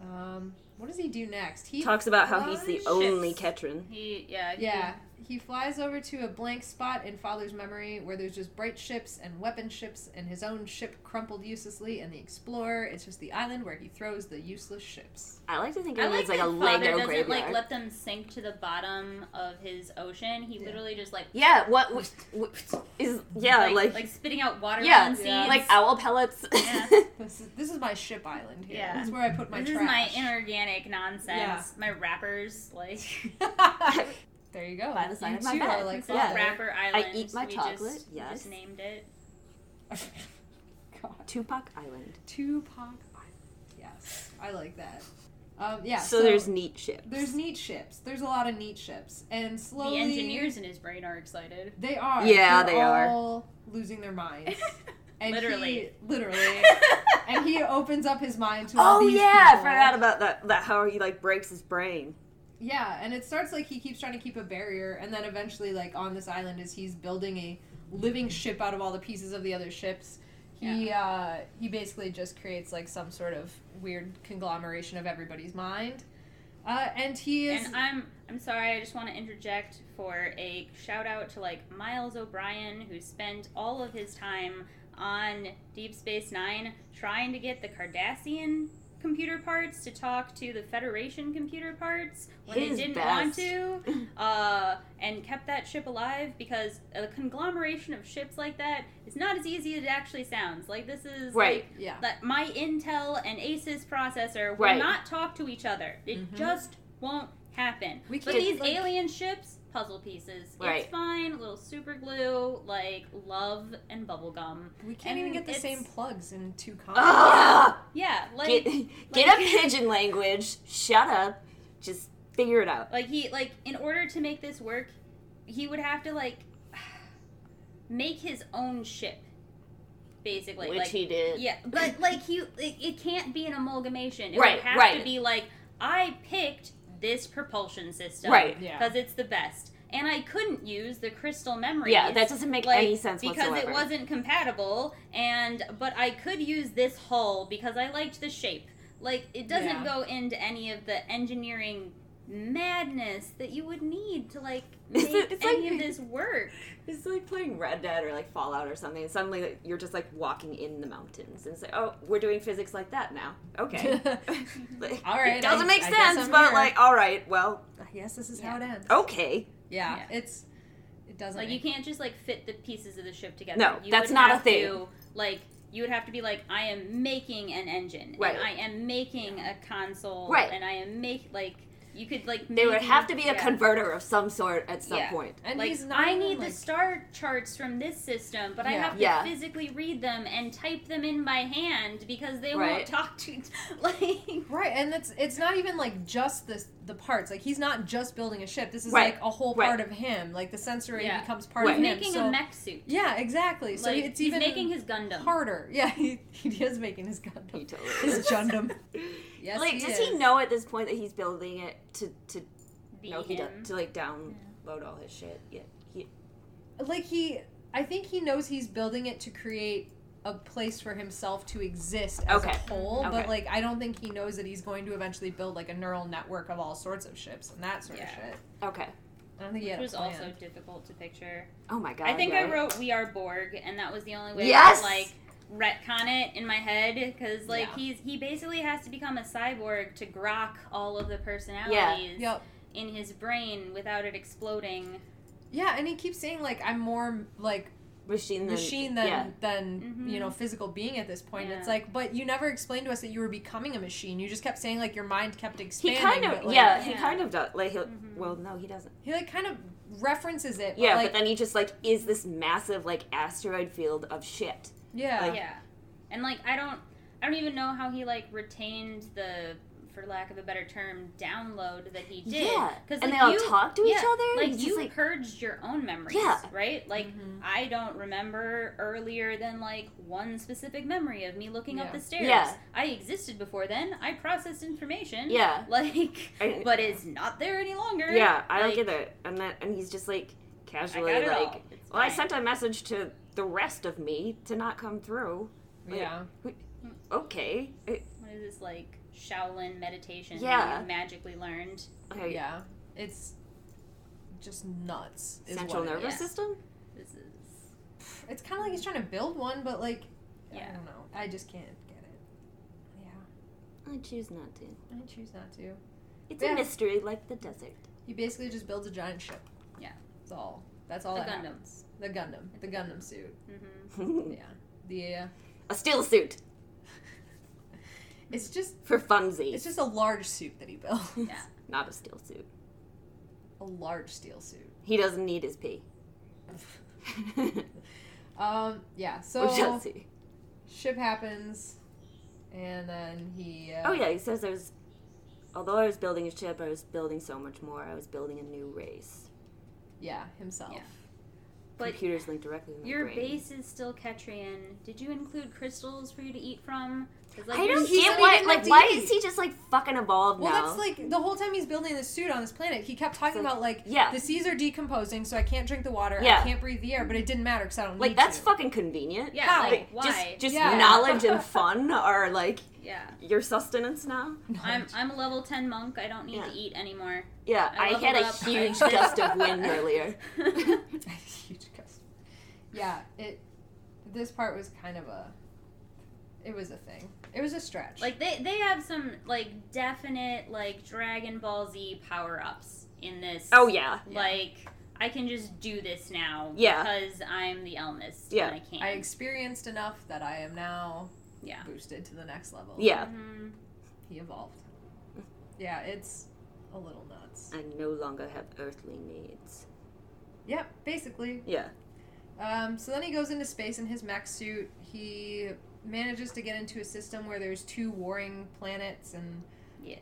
Um, what does he do next? He Talks about how he's the only ships. Ketran. He, yeah. he- Yeah, he flies over to a blank spot in Father's memory where there's just bright ships and weapon ships and his own ship crumpled uselessly and the Explorer. It's just the island where he throws the useless ships. I like to think I of it like as like that a father Lego doesn't graveyard. like let them sink to the bottom of his ocean. He Yeah. literally just like yeah, what, what, what is yeah like, like, like spitting out water yeah, seeds. Yeah. like owl pellets. Yeah. This is this is my ship island here. Yeah. This is where I put my this trash. is my inorganic nonsense. Yeah. My wrappers, like there you go. By the side you of my too bed. like this is Yeah. father. Rapper Island. eat my we chocolate, Just, yes. just named it. God. Tupac Island. Tupac Island. Yes, I like that. Um, yeah. so, there's neat ships. there's neat ships. There's a lot of neat ships, and slowly The engineers in his brain are excited. They are. Yeah, They're they are. all losing their minds. And Literally. he- literally. and he opens up his mind to all Oh these yeah, I forgot about that. That how he like breaks his brain. Yeah, and it starts like he keeps trying to keep a barrier, and then eventually, like on this island, as he's building a living ship out of all the pieces of the other ships, he uh, he basically just creates like some sort of weird conglomeration of everybody's mind, uh, and he is And I'm I'm sorry, I just want to interject for a shout out to like Miles O'Brien, who spent all of his time on Deep Space Nine trying to get the Cardassian computer parts to talk to the Federation computer parts when His they didn't best. want to, uh, and kept that ship alive because a conglomeration of ships like that is not as easy as it actually sounds. Like this is Right. like Yeah. that my Intel and ASUS processor will Right. not talk to each other. It Mhm. just won't happen. We but these like- alien ships, puzzle pieces. Right. It's fine. A little super glue, like love and bubblegum. We can't even get the same plugs in two Ugh! consoles. Yeah, like get get like- a pigeon language. Shut up. Just figure it out. like he like in order to make this work, he would have to like make his own ship. Basically, Which like he did. Yeah, but like he, it, it can't be an amalgamation. It Right, would have right. to be like I picked this propulsion system, Right. Yeah. because it's the best, and I couldn't use the crystal memory. Yeah, that doesn't make like, any sense because whatsoever. it wasn't compatible, and but I could use this hull because I liked the shape. Like it doesn't Yeah. go into any of the engineering madness that you would need to like make it's any like- of this work. It's like playing Red Dead or like Fallout or something. And suddenly like, you're just like walking in the mountains and it's like, oh, we're doing physics like that now. Okay. Like, All right, It doesn't I- make I sense, but here. like, all right, well, yes, this is Yeah. how it ends. okay. Yeah, Yeah. it's it doesn't. Like you can't just like fit the pieces of the ship together. No, you that's not a have thing. To, like you would have to be like, I am making an engine, Right. and I am making a console, Right. and I am make like you could like There would have to be a yeah. converter of some sort at some Yeah. point. and Like he's not I need like, the star charts from this system, but I have to Yeah. physically read them and type them in by hand because they Right. won't talk to like. Right, and it's it's not even like just this the parts. Like he's not just building a ship. This is Right, like a whole right. part of him. Like the sensory Yeah. becomes part Right. of He's him. making so, a mech suit. Yeah, exactly. So like, it's he's even making his Gundam. harder. Yeah, he, he is making his He Gundam. totally His. Gundam. Yes, like, he does is. he know at this point that he's building it to to Be no he does him. to like download all his shit? Yeah, he, like he I think he knows he's building it to create a place for himself to exist as Okay. a whole, but like I don't think he knows that he's going to eventually build like a neural network of all sorts of ships and that sort Yeah. of shit. okay. I don't think he Which had a was plan. also difficult to picture. Oh my god. I think right? I wrote "We Are Borg," and that was the only way Yes! to like retcon it in my head because like Yeah. he's he basically has to become a cyborg to grok all of the personalities yeah. Yep. in his brain without it exploding. Yeah, and he keeps saying like I'm more like machine than machine than yeah. than you Mhm. know physical being at this point. Yeah. It's like, but you never explained to us that you were becoming a machine. You just kept saying like your mind kept expanding. He kind of but, like, yeah, he Yeah. kind of does. Like he'll Mhm. well no he doesn't. He like kind of references it. But, Yeah, like, but then he just like is this massive like asteroid field of shit. Yeah, like- yeah, and like I don't I don't even know how he like retained the for lack of a better term download that he did. Yeah, 'Cause, and like, they all you- talk to yeah, each other. Like you like purged your own memories, Yeah. right? Like Mhm. I don't remember earlier than like one specific memory of me looking up the stairs. Yeah. I existed before then. I processed information. yeah, Like, I- but it's not there any longer. yeah. I don't Like, get it. And that and he's just like casually like, all. It's well, I sent a message to the rest of me to not come through. Like, yeah. Okay, It- What is this like Shaolin meditation Yeah. that you magically learned? okay. Yeah, it's just nuts. is Central what nervous is. system. This is It's kind of like he's trying to build one, but like, yeah. I don't know. I just can't get it. Yeah, I choose not to. I choose not to. It's Yeah. a mystery like the desert. He basically just builds a giant ship. Yeah. That's all. That's all The that Gundam. happens. The Gundam. The Gundam suit. hmm Yeah. The. Uh, a steel suit it's just. for funsies. It's just a large suit that he built. Yeah. not a steel suit. a large steel suit. He doesn't need his pee. Um. Yeah. So ship happens, and then he. Uh, Oh yeah, he says there's. Although I was building a ship, I was building so much more. I was building a new race. Yeah. Himself. Yeah. But Computers linked directly Your brain. base is still Ketran. Did you include crystals for you to eat from? 'Cause, like, I don't he said get why. Like, like why eat. is he just like fucking evolved Well, now? that's like the whole time he's building this suit on this planet. He kept talking like- about like, yeah. the seas are decomposing, so I can't drink the water. Yeah. I can't breathe the air, but it didn't matter because I don't like need that's to. fucking convenient. Yeah, How? like Just, why? just Yeah. knowledge and fun are like yeah. your sustenance now. I'm I'm a level ten monk. I don't need Yeah. to eat anymore. Yeah, I I, had a up. huge gust of wind earlier. Huge gust. Yeah, it. This part was kind of a. It was a thing. It was a stretch. like they they have some like definite like Dragon Ball Z power ups in this. Oh yeah, Like I can just do this now. Yeah. Because I'm the Ellimist. Yeah. And I can. I experienced enough that I am now yeah. boosted to the next level. yeah. Mhm. He evolved. Yeah, it's a little nuts. I no longer have earthly needs. Yep, basically. Yeah. Um, so then he goes into space in his mech suit. He manages to get into a system where there's two warring planets, and Yes.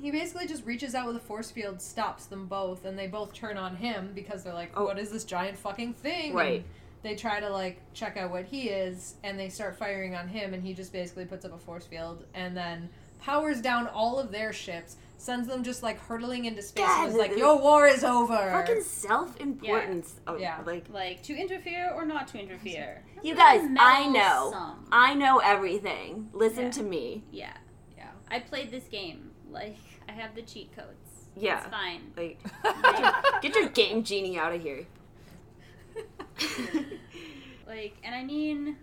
he basically just reaches out with a force field, stops them both, and they both turn on him because they're like, Oh. "What is this giant fucking thing?" And Right. they try to like check out what he is, and they start firing on him, and he just basically puts up a force field, and then powers down all of their ships, sends them just like hurtling into space, and is like, "Your war is over." Fucking self-importance. Oh, Yeah. Like Like to interfere or not to interfere. you guys, I know, Meddlesome. I know everything. Listen Yeah. to me. Yeah. yeah. I played this game. Like I have the cheat codes. Yeah. It's fine. Like, get your, get your game genie out of here. Like, and I mean,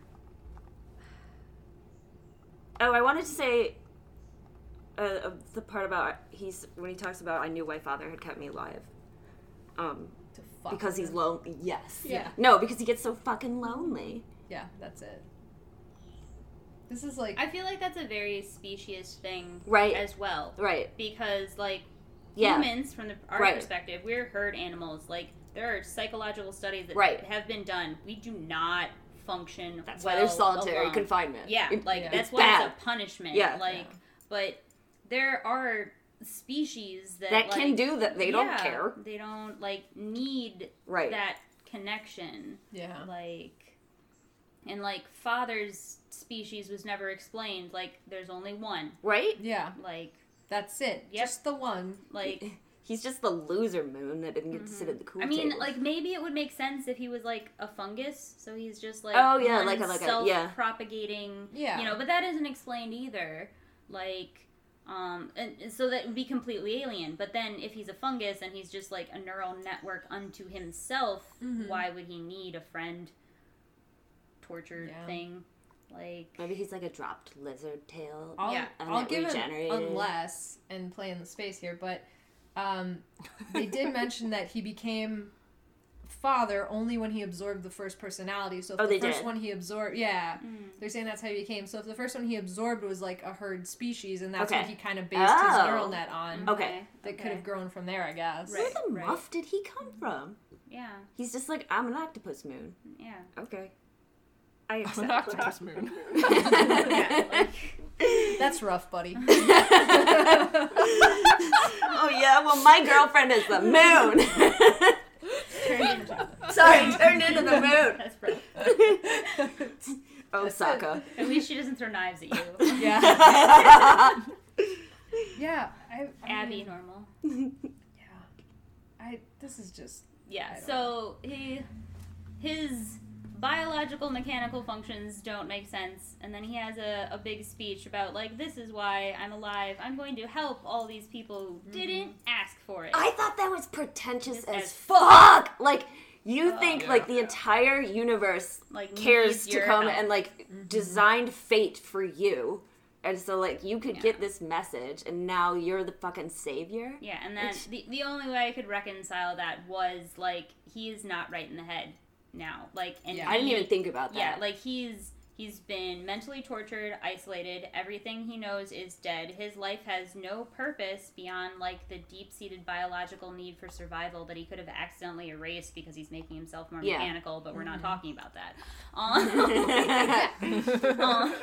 Oh, I wanted to say uh, uh, the part about he's when he talks about I knew my father had kept me alive. Um, To fuck because with he's lonely. Yes. Yeah. No, because he gets so fucking lonely. Yeah, that's it. This is like I feel like that's a very specious thing Right. as well. Right. Because like Yeah. humans, from the, our Right. perspective, we're herd animals. Like there are psychological studies that Right. have been done. We do not function. That's well why there's solitary alone. confinement. Yeah, like Yeah. that's It's why bad. it's a punishment. Yeah. like, Yeah. but there are species that that can do that. They don't care. They don't like need Right. that connection. yeah. Like, and like father's species was never explained. Like, there's only one. Right. Yeah, Like, that's it. Yep. Just the one. like. He's just the loser moon that didn't get to sit mm-hmm. at the cool I mean, table. like maybe it would make sense if he was like a fungus, so he's just like Oh, yeah, like a- like a- yeah. self-propagating, Yeah. you know. But that isn't explained either. Like, um, and and so that would be completely alien. But then if he's a fungus and he's just like a neural network unto himself, Mhm. why would he need a friend? Tortured Yeah. thing, like Maybe he's like a dropped lizard tail. I'll, Yeah. I'll give it regenerated. unless and play in the space here, but um, they did mention that he became father only when he absorbed the first personality. So if Oh, the they first did? one he absorbed, yeah, Mm. they're saying that's how he became. So if the first one he absorbed was like a herd species, and that's what he kind of based his Oh. neural net on, Okay. that could have grown from there, I guess. Right. Where the muff did he come from? Yeah, He's just like, I'm an octopus moon. yeah. Okay. I'm An accept. octopus moon. That's rough, buddy. oh yeah, well my girlfriend is the moon. Turned into Sorry, turned into the moon. that's rough. Osaka. Oh, at least she doesn't throw knives at you. yeah, yeah. I, I Abby, mean, normal. yeah. I. This is just. Yeah, I don't so he his biological mechanical functions don't make sense and then he has a, a big speech about like this is why I'm alive. I'm going to help all these people who mm-hmm. didn't ask for it. I thought that was pretentious as as fuck. Like you think yeah. like the entire universe like cares to come help. and like mm-hmm. designed fate for you. And so like you could Yeah. get this message and now you're the fucking savior? Yeah, and then It's- the the only way I could reconcile that was like he is not right in the head now. Like and Yeah. I didn't he- even think about that. Yeah, like he's he's been mentally tortured, isolated. Everything he knows is dead. His life has no purpose beyond like the deep-seated biological need for survival that he could have accidentally erased because he's making himself more Yeah. mechanical. But we're Mm-hmm. not talking about that. Um, um,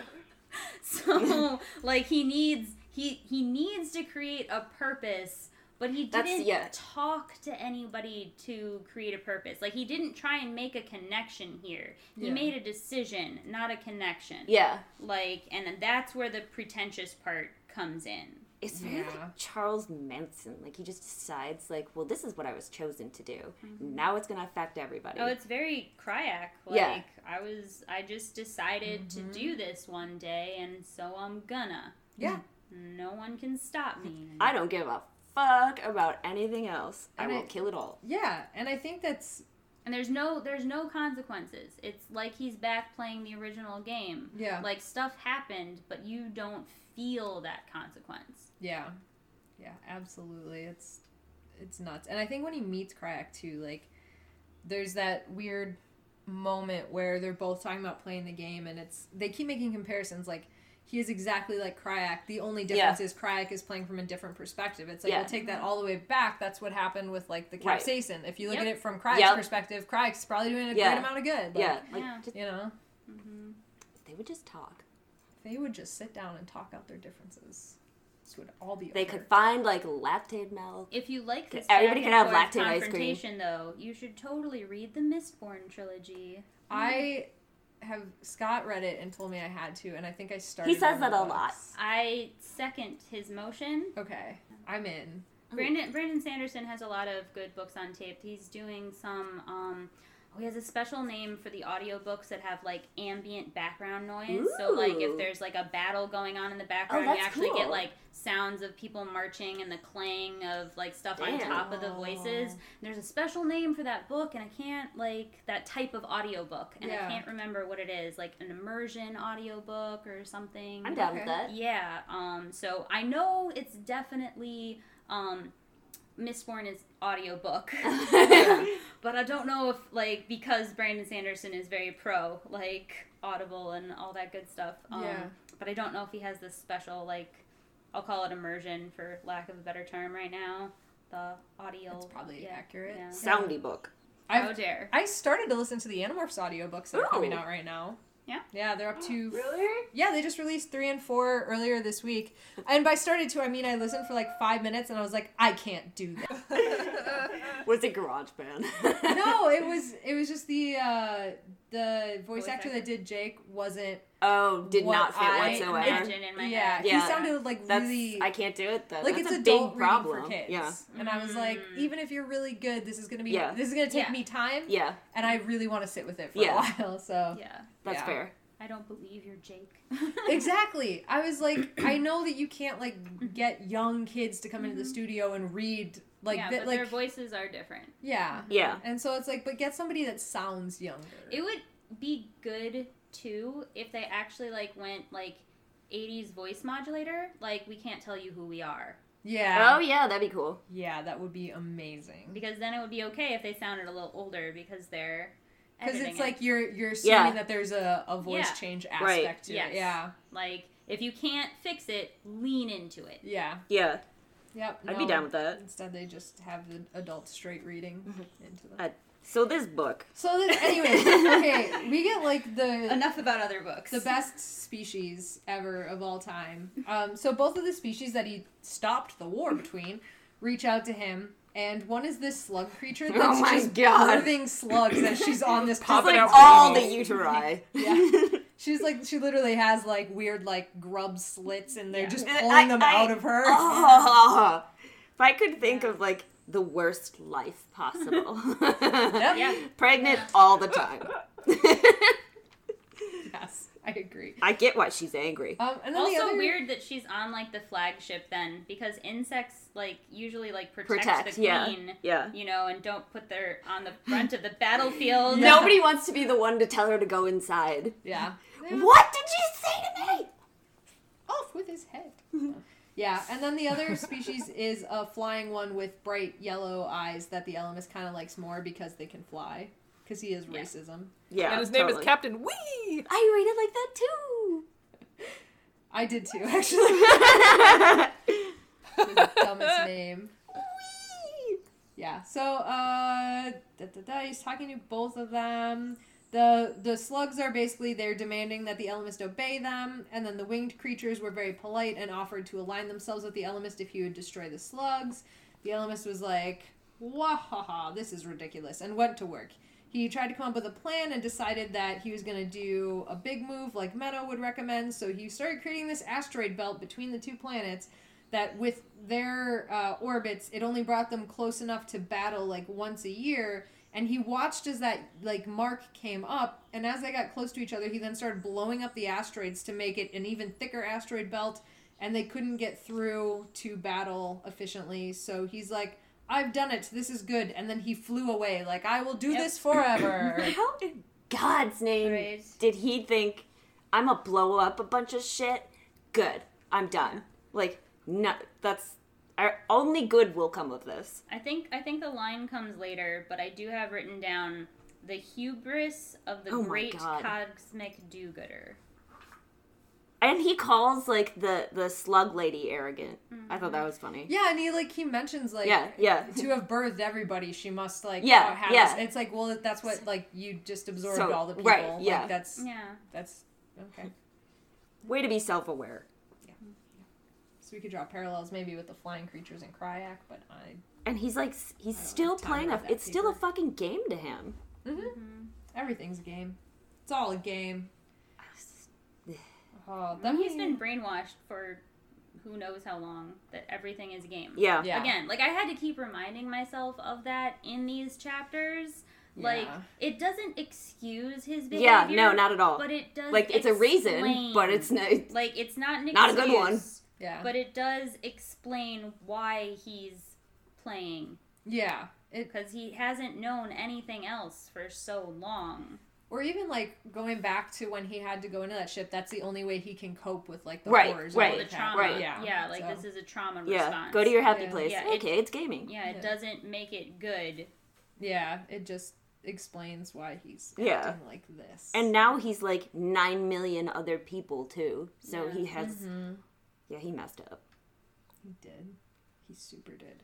so like he needs he he needs to create a purpose But he didn't yeah. talk to anybody to create a purpose. Like he didn't try and make a connection here. He Yeah. made a decision, not a connection. Yeah. Like, and then that's where the pretentious part comes in. It's very Yeah. like Charles Manson. Like he just decides, like, well, this is what I was chosen to do. Mm-hmm. Now it's gonna affect everybody. Oh, it's very Crayak. Like Yeah. I was, I just decided to do mm-hmm. this one day, and so I'm gonna. Yeah. No one can stop me. I don't give a fuck about anything else. I And will I- kill it all. Yeah, and I think that's and there's no, there's no consequences. It's like he's back playing the original game. yeah. Like stuff happened, but you don't feel that consequence. Yeah, yeah, absolutely. It's it's nuts, and I think when he meets Crayak too, like there's that weird moment where they're both talking about playing the game, and it's they keep making comparisons. Like he is exactly like Crayak. The only difference is Crayak is playing from a different perspective. It's like Yeah. we'll take that all the way back. That's what happened with like the Right. capsaicin. If you look Yep. at it from Crayak's Yep. perspective, Crayak's probably doing a Yeah. great amount of good. Like, yeah, like Yeah. you know, hmm they would just talk. they would just sit down and talk out their differences. This would all be. They over. could find like lactate milk. If you like this Everybody can have forth lactate ice cream. confrontation, though, you should totally read the Mistborn trilogy. I have Scott read it and told me I had to, and I think I started. He says that a lot. I second his motion. Okay, I'm in. Brandon Brandon Sanderson has a lot of good books on tape. He's doing some. Um, he has a special name for the audiobooks that have like ambient background noise. So like if there's like a battle going on in the background, you that's actually get like sounds of people marching and the clang of like stuff on top of the voices. There's a special name for that book, and I can't like that type of audiobook, and Yeah. I can't remember what it is. Like an immersion audiobook or something. I'm down Okay. with that. Yeah. Um. So I know it's definitely um, Mistborn is audiobook, but I don't know if like because Brandon Sanderson is very pro like Audible and all that good stuff. Um, Yeah. But I don't know if he has this special like I'll call it immersion for lack of a better term right now. The audio. That's probably yeah, accurate. yeah. Soundy book. How I dare. I started to listen to the Animorphs audiobooks that are coming out right now. Yeah? Yeah, they're up to. Really? Yeah, they just released three and four earlier this week. And by started to, I mean I listened for like five minutes and I was like, I can't do that. Was it GarageBand? no, it was it was just the uh the voice, Voice actor actor? that did Jake wasn't oh, did What not fit I whatsoever. Imagine in my yeah, head. he sounded like That's really I can't do it. though. like That's it's a adult big reading problem. for kids. Yeah, And I was like, Mm. even if you're really good, this is gonna be Yeah. this is gonna take Yeah. me time. yeah, And I really want to sit with it for Yeah. a while. So Yeah. that's Yeah. fair. I don't believe you're Jake. Exactly. I was like, I know that you can't like get young kids to come into the studio and read like yeah, that but like their voices are different. yeah. Mm-hmm. Yeah, And so it's like, but get somebody that sounds younger. It would be good too if they actually like went like 80s voice modulator. Like we can't tell you who we are yeah. Oh yeah, that'd be cool. Yeah, that would be amazing. because then it would be okay if they sounded a little older because they're Because it's it. like you're you're assuming Yeah. that there's a, a voice Yeah. change Right. aspect to Yes. it. Yeah. like if you can't fix it, lean into it. Yeah. Yeah, Yep. I'd be down with that. Instead, they just have the adult straight reading into them. Uh, So this book, so then, anyway, okay, we get like the Enough about other books. the best species ever of all time. Um, so both of the species that he stopped the war between reach out to him, and one is this slug creature oh that's Oh my just God. birthing slugs that she's on this Popping just, out like, all the babies. uteri. Yeah. She's like she literally has like weird like grub slits, and they're Yeah. just I- pulling them I- out of her. Oh, if I could think of like the worst life possible. Yeah. Pregnant Yeah. all the time. Yes, I agree. I get why she's angry. Um, and then the also other, weird that she's on like the flagship then because insects like usually like protect, Protect, the queen. Yeah. You know, and don't put their on the front of the battlefield. Nobody wants to be the one to tell her to go inside. Yeah. What did you say to me? off with his head. yeah, and then the other species is a flying one with bright yellow eyes that the Ellimist kind of likes more because they can fly. Because he is Yeah. racism. Yeah. and his name totally. is Captain Wee. I read it like that too. I did too, actually. His dumbest name. Wee. Yeah. So, uh, da, da, da, he's talking to both of them. The the slugs are basically they're demanding that the Ellimist obey them, and then the winged creatures were very polite and offered to align themselves with the Ellimist if he would destroy the slugs. The Ellimist was like, "Wahaha, this is ridiculous," and went to work. He tried to come up with a plan and decided that he was going to do a big move like Meadow would recommend. So he started creating this asteroid belt between the two planets that, with their uh, orbits, it only brought them close enough to battle like once a year. And he watched as that like mark came up, and as they got close to each other, he then started blowing up the asteroids to make it an even thicker asteroid belt. And they couldn't get through to battle efficiently. So he's like, I've done it. This is good. And then he flew away, like, I will do Yep. this forever. How in God's name Right. did he think I'm gonna blow up a bunch of shit? Good, I'm done. Like, no, that's our only good will come of this. I think I think the line comes later, but I do have written down the hubris of the Oh great God. cosmic do-gooder. And he calls like the the slug lady arrogant. I thought that mm-hmm. was funny. yeah, and he, like, he mentions, like, Yeah, yeah. to have birthed everybody, she must, like, Yeah, have yeah. this- It's like, well, that's what, like, you just absorbed So, all the people. right, Like, yeah. that's, Yeah. that's, okay. Way to be self aware. Yeah. So we could draw parallels maybe with the flying creatures in Crayak, but I. And he's like, he's still have time to playing read a. that It's still a fucking game to him. Mm-hmm. Mm-hmm. Everything's a game. It's all a game. Oh, Then that he's been brainwashed for who knows how long that everything is a game. Yeah. Yeah. Again, like I had to keep reminding myself of that in these chapters. Like Yeah. it doesn't excuse his behavior. Yeah, no, not at all. But it does. Like it's a reason, but it's not. like it's not an Not a good one. Yeah. But it does explain why he's playing yeah. Because he hasn't known anything else for so long. Or even like going back to when he had to go into that ship. That's the only way he can cope with like the Right, horrors. right, of the the trauma. right. Yeah. Yeah, like So- this is a trauma Yeah. response. Go to your happy Yeah. place. Yeah, it- okay, it's gaming. Yeah, it Yeah. doesn't make it good. Yeah. It just explains why he's Yeah. like this. And now he's like nine million other people too. So Yeah. he has. Mhm. Yeah, he messed up. He did. He super did.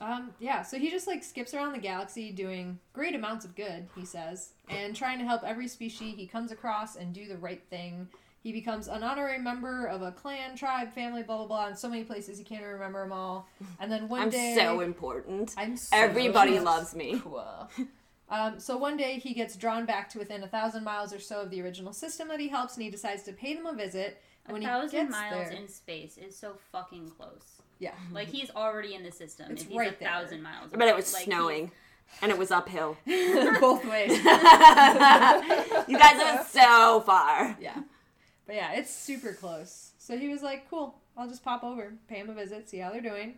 Um, yeah, so he just like skips around the galaxy doing great amounts of good, he says, and trying to help every species he comes across and do the right thing. He becomes an honorary member of a clan, tribe, family, blah blah blah, in so many places he can't even remember them all. And then one I'm day so important. I'm so Everybody loves me. Cool. Um, so one day he gets drawn back to within a thousand miles or so of the original system that he helps, and he decides to pay them a visit. And A when thousand he gets miles there, in space is so fucking close. Yeah, Like he's already in the system. It's if he's right a there. thousand miles. I bet it was Like, snowing, and it was uphill. both ways. you guys are so far. Yeah. But yeah, it's super close. So he was like, cool, I'll just pop over, pay him a visit, see how they're doing.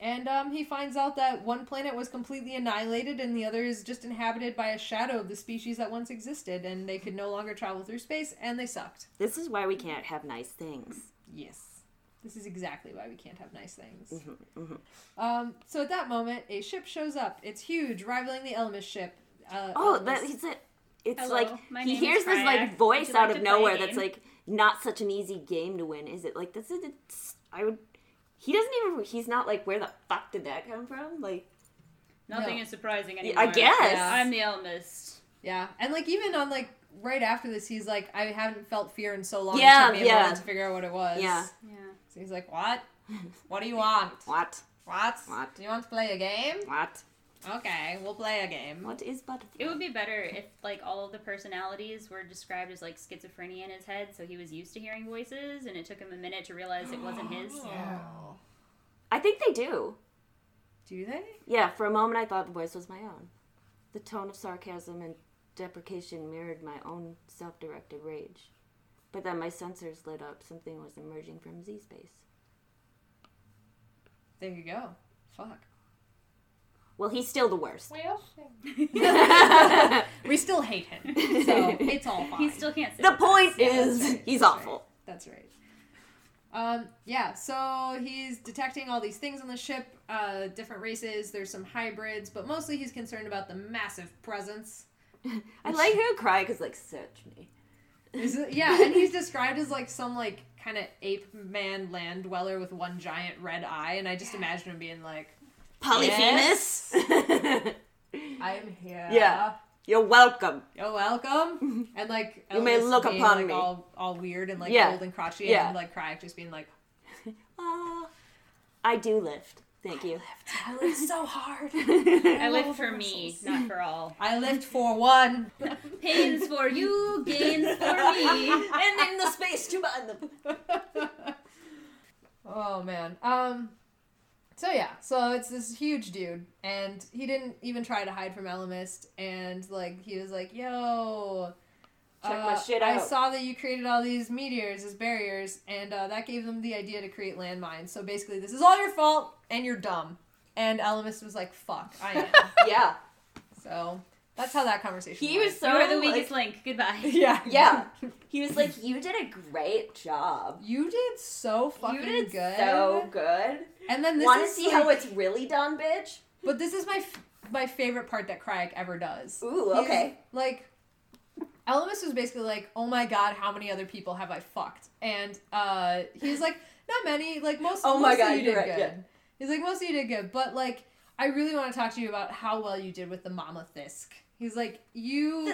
And um, he finds out that one planet was completely annihilated and the other is just inhabited by a shadow of the species that once existed, and they could no longer travel through space, and they sucked. This is why we can't have nice things. Yes. This is exactly why we can't have nice things. Mm-hmm, Um, so at that moment, a ship shows up. It's huge, rivaling the Ellimist ship. Uh, Oh, Elmis- that he's it. It's Hello, like my he name hears is this like voice you out like of to play a nowhere that's like not such an easy game to win. Is it like this is it's, I would he doesn't even he's not like where the fuck did that come from? Like Nothing No. is surprising anymore. I guess. Yeah. I'm the Ellimist. Yeah, and like even on like right after this, he's like, I haven't felt fear in so long. Yeah, it took me a yeah. moment to figure out what it was. Yeah. Yeah. So he's like, what? What do you want? what? What? What? Do you want to play a game? What? Okay, we'll play a game. What is butterfly? It would be better if like all of the personalities were described as like schizophrenia in his head, so he was used to hearing voices, and it took him a minute to realize it wasn't his. Oh. I think they do. Do they? Yeah, for a moment I thought the voice was my own. The tone of sarcasm and deprecation mirrored my own self-directed rage. But then my sensors lit up. Something was emerging from Z space. There you go. Fuck. Well, he's still the worst. We still hate him, so it's all fine. He still can't. Say. The point Yeah, is, that's right, he's that's awful. right, That's right. Um, yeah, so he's detecting all these things on the ship, uh, different races. There's some hybrids, but mostly he's concerned about the massive presence. I like her cry because, like, search me. Is it- yeah, and he's described as like some like kind of ape man land dweller with one giant red eye, and I just imagine him being like, Polyphemus. "I'm here. Yeah. You're welcome. You're welcome." And like, You may look being, upon like, me. all all weird and like Yeah. old and crotchety, Yeah. and like Craig just being like, Ah, I do lift. Thank you. I lived so hard. I live for me, not for all. I lived for one. Pains for you, gains for me. and in the space to bind them. oh man. Um. So yeah, so it's this huge dude, and he didn't even try to hide from Ellimist, and like he was like, "Yo, Check my uh, shit I saw that you created all these meteors as barriers, and uh, that gave them the idea to create landmines. So basically, this is all your fault, and you're dumb." And Ellimist was like, "Fuck, I am." Yeah. so that's how that conversation. He went. was so You are the like- weakest link. Goodbye. Yeah. Yeah. He was like, "You did a great job. You did so fucking you did good. so good. And then this Want to is see like, how it's really done, bitch? But this is my f- my favorite part that Craig ever does. Ooh, He's, okay. Like, Ellimist was basically like, "Oh my god, how many other people have I fucked?" And uh, he's like, "Not many. Like most. Oh my of God, you did right, good." yeah. He's like, "Most of you did good, but like, I really want to talk to you about how well you did with the Mama Thisk." He's like, "You."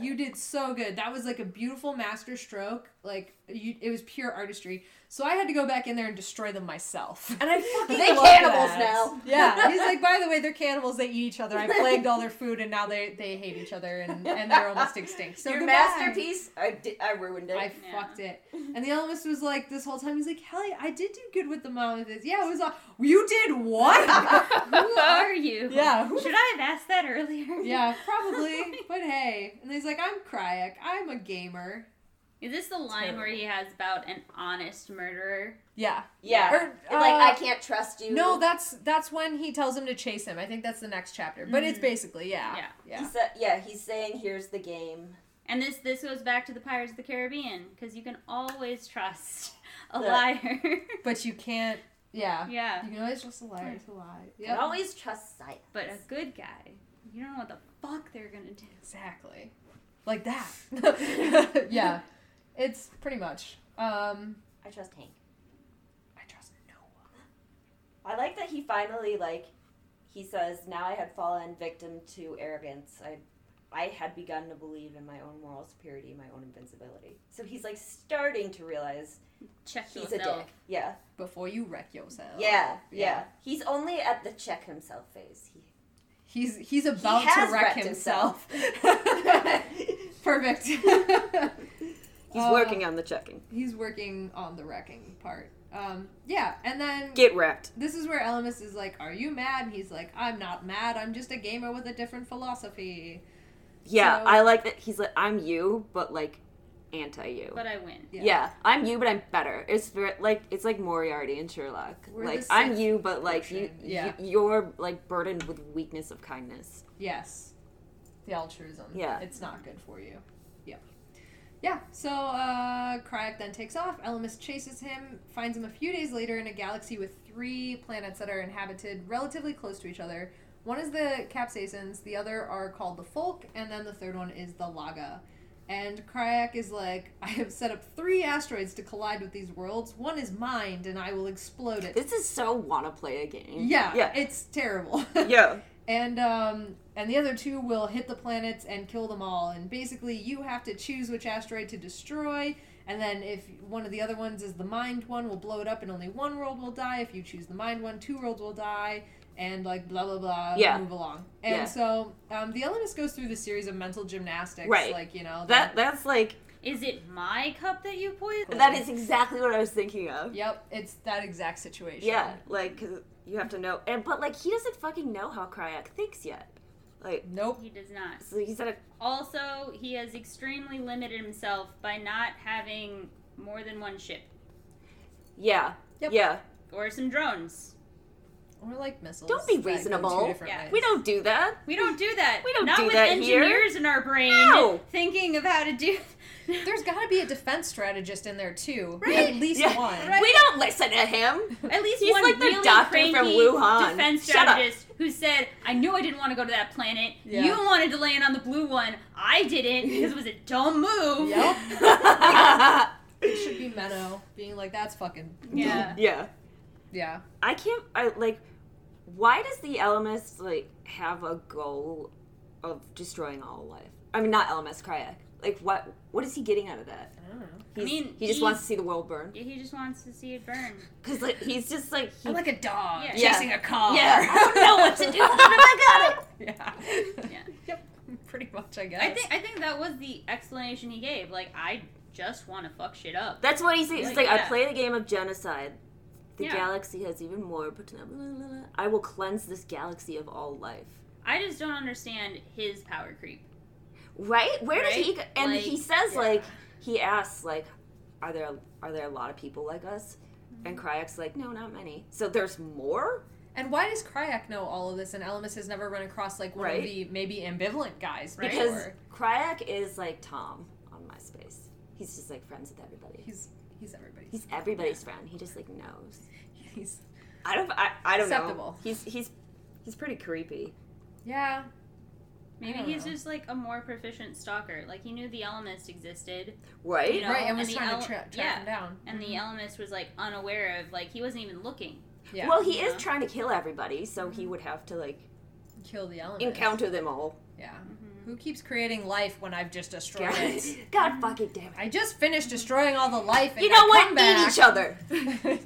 You did so good. That was like a beautiful master stroke. Like you, it was pure artistry. So I had to go back in there and destroy them myself. And I fucking They love cannibals that. now. Yeah. He's like, by the way, they're cannibals. They eat each other. I plagued all their food, and now they they hate each other, and and they're almost extinct. So Your goodbye. masterpiece, I, di- I ruined it. I Yeah. fucked it. And the Ellimist was like, this whole time, he's like, Kelly, I did do good with the mom of this. Yeah, it was all, you did what? Who are you? yeah, who Should I have asked that earlier? yeah, probably. But hey. And he's like, I'm Crayak. I'm a gamer. Is this the line where he has about an honest murderer? Yeah. yeah. Or, like, uh, I can't trust you. No, that's that's when he tells him to chase him. I think that's the next chapter. But it's basically, yeah. Yeah. Yeah. He said, yeah, he's saying, here's the game. And this this goes back to the Pirates of the Caribbean because you can always trust a Yeah. liar. But you can't yeah. yeah, You can always trust a liar to lie. You can always trust science. but a good guy, you don't know what the fuck they're gonna do. Exactly. Like that. yeah. It's pretty much. Um I trust Hank. I trust no one. I like that he finally like he says, "Now I had fallen victim to arrogance. I I had begun to believe in my own moral superiority, my own invincibility." So he's like starting to realize Check he's a dick. Yeah. Before you wreck yourself. Yeah, yeah. Yeah. He's only at the check himself phase. He He's he's about has to wreck wrecked himself. Perfect. He's Uh, working on the checking. He's working on the wrecking part. Um, yeah, and then Get wrecked. this is where Ellimist is like, "Are you mad?" And he's like, "I'm not mad. I'm just a gamer with a different philosophy." Yeah, So- I like that. He's like, I'm you, but like anti you. But I win. Yeah. I'm you, but I'm better. It's very, like it's like Moriarty and Sherlock. We're like I'm you, but like you, yeah. you, you're like burdened with weakness of kindness. Yes. The altruism. Yeah. It's not good for you. Yeah, so uh, Crayak then takes off. Ellimist chases him, finds him a few days later in a galaxy with three planets that are inhabited relatively close to each other. One is the Capsaicins, the other are called the Folk, and then the third one is the Laga. And Crayak is like, I have set up three asteroids to collide with these worlds. One is mined, and I will explode it. This is so wanna play a game. yeah, Yeah. it's terrible. yeah. and um and the other two will hit the planets and kill them all and basically you have to choose which asteroid to destroy and then if one of the other ones is the mind one we'll blow it up and only one world will die if you choose the mind one two worlds will die and like blah blah blah Yeah. move along and Yeah. so um, the Ellimist goes through the series of mental gymnastics Right. like you know That that's like Is it my cup that you poisoned? that is exactly what I was thinking of. yep it's that exact situation Yeah, like 'cause you have to know, and but like he doesn't fucking know how Crayak thinks yet. Like, nope He does not. so he's at a Also, he has extremely limited himself by not having more than one ship yeah, Yep. yeah. or some drones. or like missiles Don't be that go two reasonable. Yeah. We don't do that. We don't do that. We don't not do with that here. engineers in our brain No. thinking of how to do. there's got to be a defense strategist in there too Right. at least Yeah. one Right. We don't listen to him. At least He's one like the really doctor from Wuhan. defense Shut up. strategist who said, "I knew I didn't want to go to that planet. Yeah. You wanted to land on the blue one. I didn't because it was a dumb move." Yep. It should be Menno being like, that's fucking. Yeah. Yeah. I can't. I like. Why does the Ellimist like have a goal of destroying all life? I mean, not Ellimist, Crayak. Like what? What is he getting out of that? I don't know. He's, mean, he just wants to see the world burn. Yeah, he just wants to see it burn. Cause like he's just like he, I'm like a dog Yeah. chasing a car. yeah. I don't know what to do. but I got it. yeah. Yeah. Yep. Pretty much, I guess. I think I think that was the explanation he gave. Like, I just want to fuck shit up. That's what he says. He's Like, like, I play the game of genocide. The Yeah. galaxy has even more potential. I will cleanse this galaxy of all life. I just don't understand his power creep. Right? Where does he? Go- And Like- he says Yeah. like he asks like, are there are there a lot of people like us? And Mm-hmm. Crayak's like, no, not many. So there's more. And why does Crayak know all of this and Ellimist has never run across like one Right. of the maybe ambivalent guys Right. Because? Crayak is like Tom on MySpace. He's just like friends with everybody. He's he's everybody's He's everybody's friend. He just like knows. he's I don't. I, I don't Acceptable. know. He's he's he's pretty creepy. yeah. Maybe he's know. just like a more proficient stalker. Like he knew the Ellimist existed, Right? You know, right, and was and the trying ele- to tra- track yeah. him down. and the mm-hmm. Ellimist was like unaware of. Like he wasn't even looking. Yeah. Well, he is Yeah. trying to kill everybody, so he mm-hmm. would have to like kill the element. encounter them all. Yeah. Mm-hmm. Who keeps creating life when I've just destroyed God, it? God mm-hmm. fucking damn it! I just finished destroying all the life. And You know I what? come Eat each other.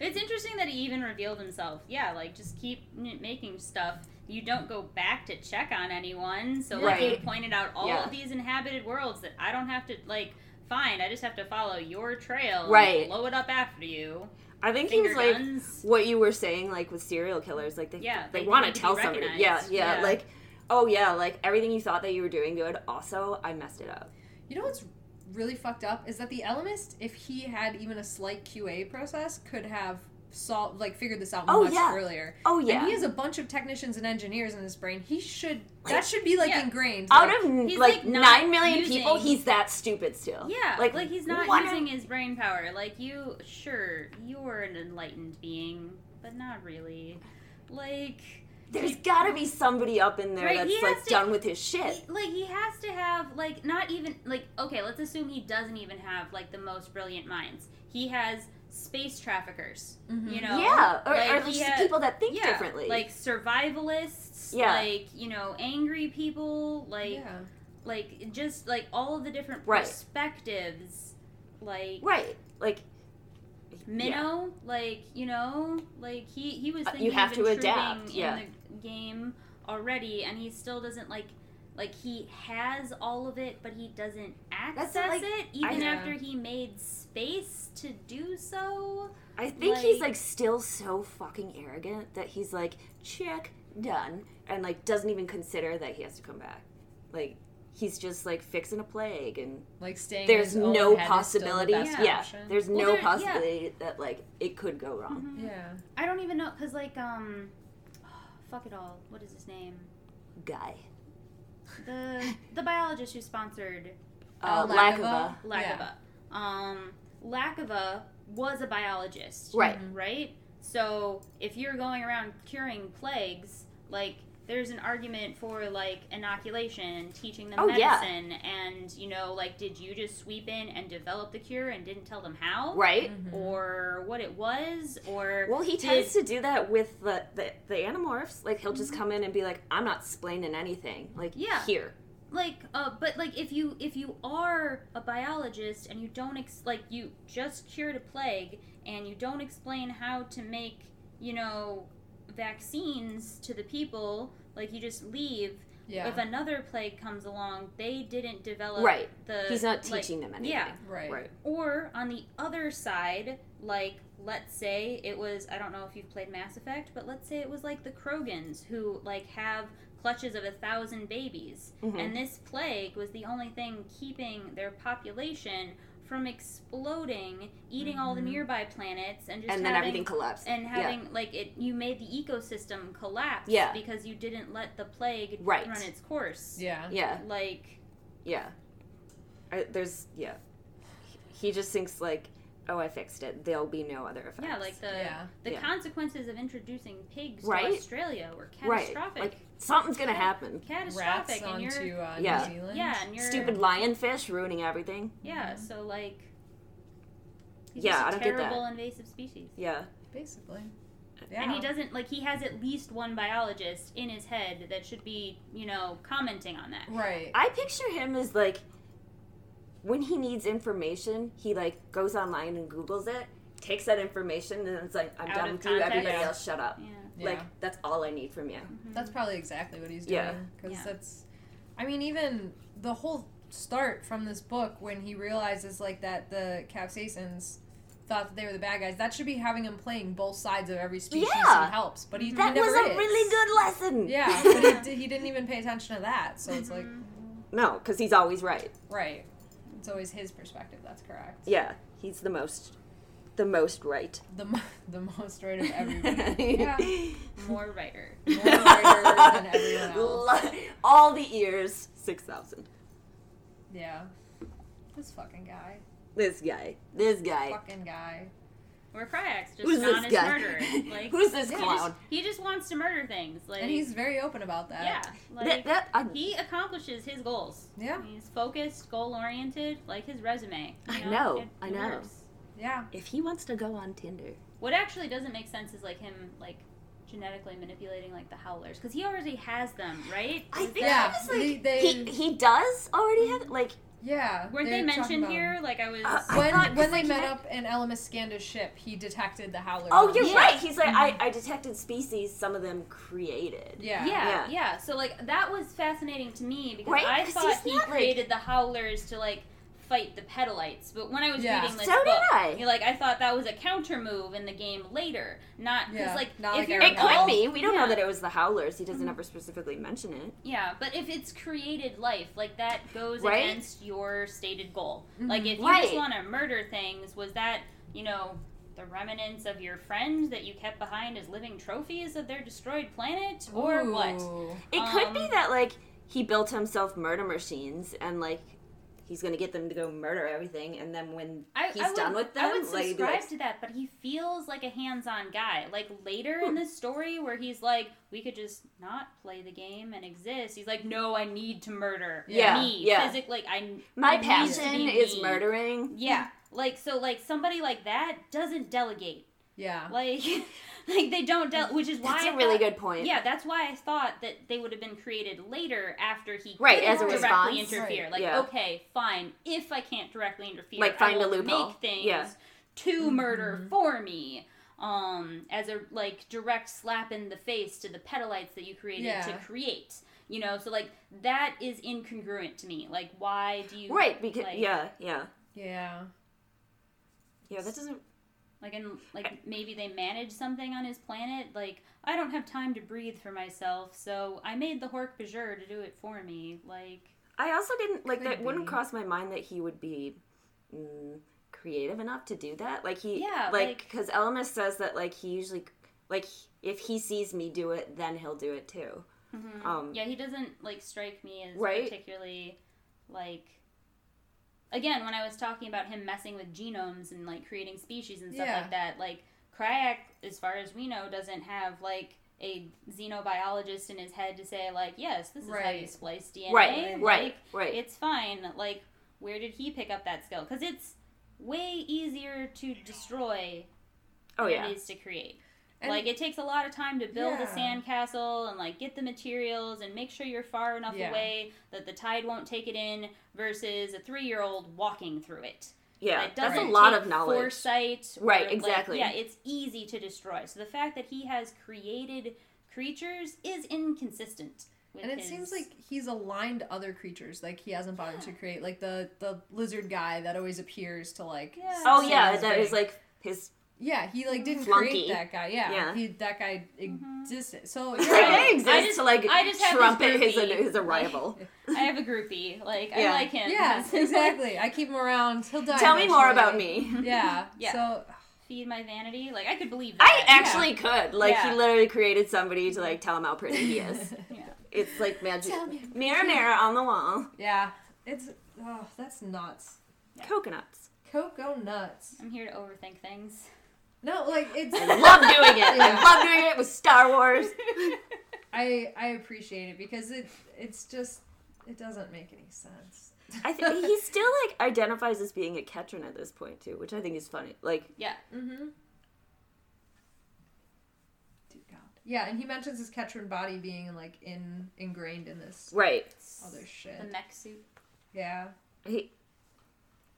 It's interesting that he even revealed himself. Yeah, like just keep n- making stuff. You don't go back to check on anyone. So like Right. he pointed out all Yeah. of these inhabited worlds that I don't have to like find. I just have to follow your trail. and Right. blow it up after you. I think he Finger was like guns. what you were saying, like with serial killers, like they Yeah, they, they want to to tell somebody, yeah, yeah, Yeah. like oh yeah, like everything you thought that you were doing good. Also, I messed it up. You know what's really fucked up is that the Ellimist, if he had even a slight QA process, could have solved like figured this out Oh, much yeah. earlier. Oh yeah. And yeah, he has a bunch of technicians and engineers in his brain. He should that should be like Yeah. ingrained. out like, of He's, like, like, nine million using- people, he's that stupid still. Yeah, Like, like, he's not what using his brain power. Like you, sure, you're an enlightened being, but not really. Like, There's got to be somebody up in there Right, that's like to- done with his shit. he, like he has to have like not even like okay, let's assume he doesn't even have like the most brilliant minds. He has space traffickers, Mhm. you know. yeah, or, like, or just had- people that think yeah, differently. like survivalists, Yeah. like you know, angry people, like yeah. like just like all of the different Right. perspectives, like right, like Minnow, like you know, like he he was Uh, thinking you have to adapt, yeah. in the game already, and he still doesn't like like he has all of it, but he doesn't access like- it even I- after he made space to do so. I think he's Like- like still so fucking arrogant that he's like, check, done, and like doesn't even consider that he has to come back. Like he's just like fixing a plague, and Like staying. in there's his no head is still the possibility. best Yeah, option. there's Well, no there- yeah. possibility that like it could go wrong. yeah. I don't even know because like um, fuck it all. What is his name? Guy, The the biologist who sponsored uh, Uh, Lakova. Lakova. Lakova. Um, Lakova was a biologist, Right. Right. So if you're going around curing plagues, like there's an argument for like inoculation and teaching them Oh, yeah. medicine, and you know, like did you just sweep in and develop the cure and didn't tell them how, Right. Or what it was, or Well, he did- tends to do that with the, the the animorphs. Like he'll just come in and be like, "I'm not explaining anything." Like, Yeah. here, like uh but like if you if you are a biologist and you don't ex- like you just cured a plague and you don't explain how to make you know vaccines to the people like you just leave Yeah. if another plague comes along they didn't develop Right. the he's not like- teaching them anything. yeah right. Right. or on the other side, like let's say it was I don't know if you've played Mass Effect, but let's say it was like the Krogans who like have clutches of a thousand babies, Mhm. and this plague was the only thing keeping their population from exploding, eating all the mm-hmm. nearby planets, and just and then having, everything collapsed. and Yeah. having like it you made the ecosystem collapse Yeah. because you didn't let the plague Right. run its course. Yeah. yeah, Like yeah. I, there's yeah. He just thinks like, "Oh, I fixed it. There'll be no other effects." yeah, like the Yeah. the Yeah. consequences of introducing pigs Right. to Australia were right, catastrophic. like something's gonna happen. Rats catastrophic, and onto you're uh, Yeah. New Zealand. yeah, and you're Stupid lionfish ruining everything. Yeah, so like, he's Yeah, just I a don't get that. terrible invasive species. Yeah, Basically. Yeah. And he doesn't like he has at least one biologist in his head that should be, you know, commenting on that. Right. I picture him as like when he needs information, he like goes online and Googles it, takes that information, and it's like, I'm Out done of with you. Everybody Yeah. else, shut up. Yeah. Yeah. Like that's all I need from you. Mm-hmm. That's probably exactly what he's doing. Yeah. Because Yeah. that's, I mean, even the whole start from this book when he realizes like that the capsaicins thought that they were the bad guys. That should be having him playing both sides of every species Yeah. he helps. But he, mm-hmm. he That never was a is. really good lesson. Yeah, but he, he didn't even pay attention to that. So it's like, mm-hmm. No, because he's always right. right. It's always his perspective. That's correct. Yeah, he's the most, the most right. The mo- the most right of everybody. yeah. More writer. More writer than everyone else. All the ears, six thousand. Yeah. This fucking guy. This guy. This guy. Fucking guy. Or Crayak's, just Who's an this honest guy? murderer. Like Who's this Yeah, he clown? just, he just wants to murder things. Like And he's very open about that. yeah, like that, that, he accomplishes his goals. Yeah. He's focused, goal oriented, like his resume. you I know, It- I know. works. Yeah. if he wants to go on Tinder, What actually doesn't make sense is like him like genetically manipulating like the howlers because he already has them, right? I Is think Yeah, he was like they- they- he he does already have like Yeah. Weren't they're mentioned here? Like I was. Uh, I When, thought- when they like, met had- up in Elemis Scanda's ship, he detected the howlers. Oh, you're the right. He's like, I, I detected species, some of them created. Yeah. yeah, Yeah. yeah, So like that was fascinating to me because Right? I 'Cause thought he not, like- created the howlers to like fight the Pemalites. But when I was Yeah. reading this So did I. you're like I thought that was a counter move in the game later, not because Yeah, like not if like you're Aaron It could be. We don't Yeah. know that it was the Howlers. He doesn't ever specifically mention it. Yeah, but if it's created life, like that goes Right? against your stated goal. Mhm. Like if you Right. just want to murder things, was that, you know, the remnants of your friend that you kept behind as living trophies of their destroyed planet or what? Ooh. It could be Um, that like he built himself murder machines and like he's gonna get them to go murder everything, and then when I, he's I would, done with them, I would like, he'd subscribe like, to that, but he feels like a hands-on guy. Like later in the story, where he's like, "We could just not play the game and exist." He's like, "No, I need to murder Yeah, me yeah. physically. I my I need to passion be is me." murdering. Yeah, like so, like somebody like that doesn't delegate. Yeah. Like, like they don't delegate, which is why That's I a really thought- good point. Yeah, that's why I thought that they would have been created later after he Right, as a directly response. interfere. Right, Like, yeah. okay, fine. If I can't directly interfere, Like, find I a will loophole. Make things Yeah. to murder for me. Um, as a like direct slap in the face to the Pemalites that you created Yeah. to create. You know, so like that is incongruent to me. Like, why do you Right, because like, yeah, yeah, Yeah. yeah. That doesn't. Like and like maybe they manage something on his planet. Like I don't have time to breathe for myself, so I made the Hork-Bajir to do it for me. Like I also didn't like that. Wouldn't cross my mind that he would be mm, creative enough to do that. Like he, Yeah, like like- because Ellimist says that like he usually like if he sees me do it, then he'll do it too. Um, yeah, he doesn't like strike me as Right. particularly like. Again, when I was talking about him messing with genomes and like creating species and stuff Yeah. like that, like Crayak, as far as we know, doesn't have like a xenobiologist in his head to say like, yes, this is how you splice DNA. Right, Like, right, right. It's fine. Like, where did he pick up that skill? Because it's way easier to destroy oh than yeah, it is to create. And- like it takes a lot of time to build a Yeah. sandcastle and like get the materials and make sure you're far enough Yeah. away that the tide won't take it in versus a three year old walking through it. yeah. It That's a lot take of knowledge. Foresight. or, Right, like, exactly. yeah, it's easy to destroy. So the fact that he has created creatures is inconsistent. With And it his- seems like he's aligned other creatures like he hasn't bothered to create like the the lizard guy that always appears to like Yeah. Oh yeah, his that is like his. Yeah he like didn't Flunky. create that guy yeah, Yeah. he that guy mm-hmm. existed so That yeah, guy exists I just- to like I just trumpet his his arrival. I have a groupie. Like I like him. yeah exactly I keep him around he'll die Tell me more about me. yeah Yeah. so Feed my vanity. Like I could believe I that. actually could. Like Yeah. he literally created somebody to like tell him how pretty he is. Yeah. it's like magic. Tell me. Mirror, mirror on the wall. yeah it's oh that's nuts Coconuts. cocoa nuts I'm here to overthink things. No like it's I love doing it. Yeah. I love doing it with Star Wars. I I appreciate it because it it's just it doesn't make any sense. I think he still like identifies as being a Ketran at this point too, which I think is funny. Like Yeah. mm-hmm. Yeah, and he mentions his Ketran body being like in ingrained in this Right. other shit. The mech suit. Yeah. He.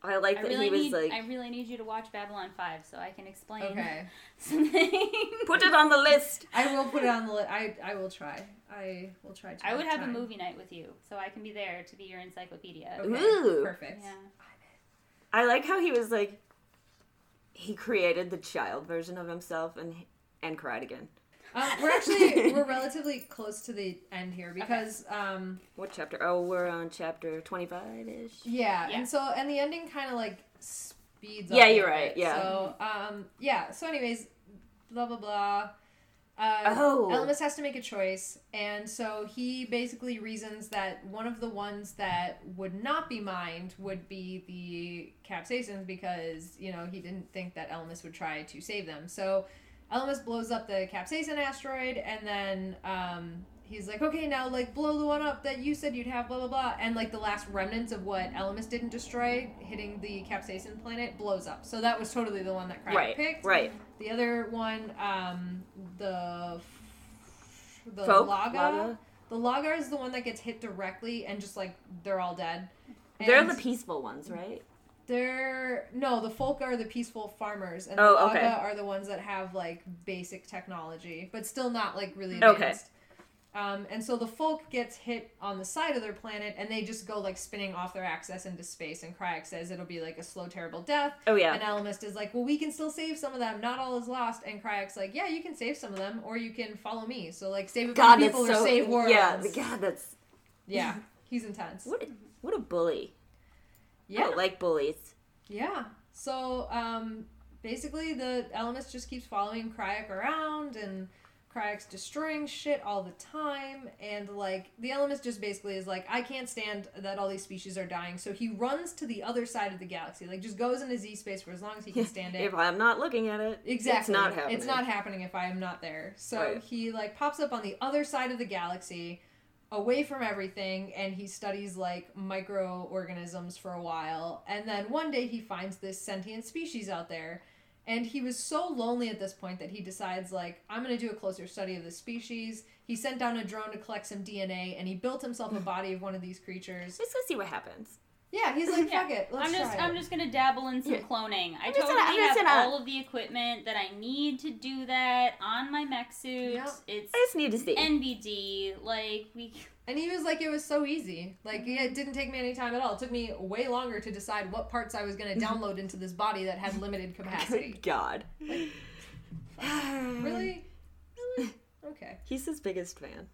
I like I that really he was need. like, I really need you to watch Babylon Five so I can explain Okay. something. put it on the list. I will put it on the list. I I will try. I will try to. I would make have a movie night with you, so I can be there to be your encyclopedia. Okay. Ooh. Perfect. Yeah. I like how he was like, he created the child version of himself and and cried again. Um, we're actually we're relatively close to the end here because um What chapter? Oh, we're on chapter twenty five ish. yeah, Yeah. and so and the ending kind of like speeds. Yeah, up a you're bit. right, yeah. So um yeah. So anyways, blah blah blah. Uh, Oh. Ellimist has to make a choice, and so he basically reasons that one of the ones that would not be mined would be the Capsaicins because you know he didn't think that Ellimist would try to save them. So Ellimist blows up the Capsaicin asteroid, and then um, he's like, "Okay, now like blow the one up that you said you'd have." Blah blah blah, and like the last remnants of what Ellimist didn't destroy, hitting the Capsaicin planet, blows up. So that was totally the one that Crayak Right. picked. Right. The other one, um, the the Folk? Laga. The Lagar is the one that gets hit directly and just like they're all dead. They're the peaceful ones, right? They're no, the folk are the peaceful farmers, and Oh, the Laga okay. are the ones that have like basic technology, but still not like really Okay. advanced. Um, and so the folk gets hit on the side of their planet, and they just go like spinning off their axis into space. And Crayak says it'll be like a slow, terrible death. Oh yeah. And Ellimist is like, well, we can still save some of them. Not all is lost. And Crayak's like, yeah, you can save some of them, or you can follow me. So like, save a God, few people so or save worlds. yeah. The god, that's yeah. He's intense. what. A, what a bully. I Yeah, like bullies. yeah. So um, basically, the Ellimist just keeps following Crayak around, and Crayak's destroying shit all the time. And like, the Ellimist just basically is like, I can't stand that all these species are dying. So he runs to the other side of the galaxy, like just goes into Z space for as long as he can stand it. If I'm not looking at it, Exactly. it's not happening. It's not happening if I am not there. So Right. he like pops up on the other side of the galaxy, away from everything, and he studies like microorganisms for a while. And then one day he finds this sentient species out there. And he was so lonely at this point that he decides like I'm gonna do a closer study of the species. He sent down a drone to collect some DNA, and he built himself a body of one of these creatures. Just to see what happens. Yeah, he's like, Yeah. fuck it, let's I'm just try I'm it. just gonna dabble in some Yeah. cloning. I I'm just totally gonna- I'm have just gonna- all of the equipment that I need to do that on my mech suit. Yep. It's I just need to see. NBD. Like we And he was like, it was so easy. Like, yeah, it didn't take me any time at all. It took me way longer to decide what parts I was going to download into this body that had limited oh capacity. Good God. really? Really? Okay. He's his biggest fan.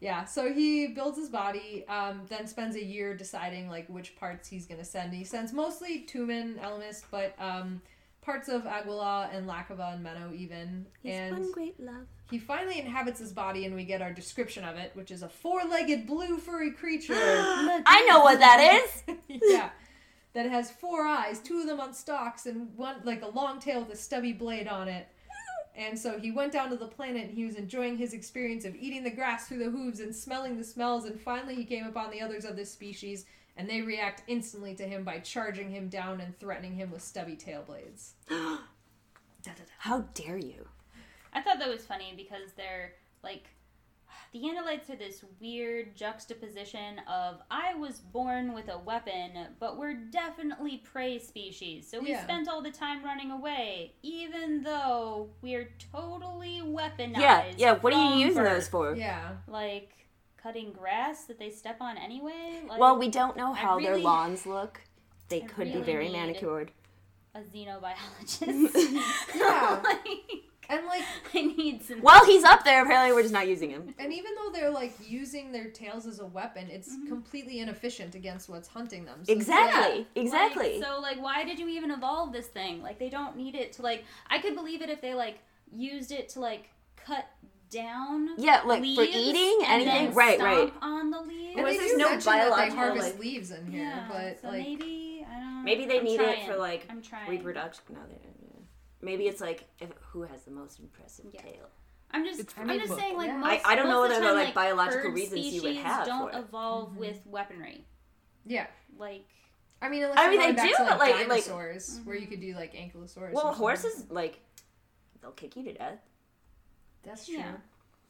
Yeah, so he builds his body, um, then spends a year deciding, like, which parts he's going to send. He sends mostly Toomin, Ellimist, but um, parts of Aguila and Lakava and Menno even. He's and one great love. he finally inhabits his body, and we get our description of it, which is a four-legged blue furry creature. I know what that is. yeah. That has four eyes, two of them on stalks, and one like a long tail with a stubby blade on it. And so he went down to the planet and he was enjoying his experience of eating the grass through the hooves and smelling the smells, and finally he came upon the others of this species, and they react instantly to him by charging him down and threatening him with stubby tail blades. How dare you? I thought that was funny because they're like the Andalites are this weird juxtaposition of I was born with a weapon, but we're definitely prey species. So we Yeah. spent all the time running away, even though we're totally weaponized. Yeah, yeah. What are you using birth. those for? Yeah. Like cutting grass that they step on anyway. Like Well, we don't know I how their lawns look. They I could be very manicured. a xenobiologist. Yeah. like, And like I need some. Well, he's up there. Apparently, we're just not using him. and even though they're like using their tails as a weapon, it's mm-hmm. completely inefficient against what's hunting them. So it's Exactly. Like, Exactly. so like why did you even evolve this thing? Like they don't need it to like I could believe it if they like used it to like cut down Yeah, like, for leaves eating, and anything? then Right, stomp right. on the leaves. And Or they is do there no mention that they biological, harvest like- leaves in here, yeah, but so like maybe I don't Maybe they I'm need it for like I'm trying. reproduction. No, they don't. Yeah. Maybe it's like if, who has the most impressive Yeah. tail. I'm just It's I'm just Facebook. saying like Yeah. most, I- I don't know most of whether the there are, time, like, biological reasons you would species have don't for it. evolve mm-hmm. with weaponry. yeah. Like I mean, unless I you're mean, they do, to, like, but, like- like- dinosaurs, where you could do like ankylosaurus. or Well, horses like they'll kick you to death. That's true. Yeah.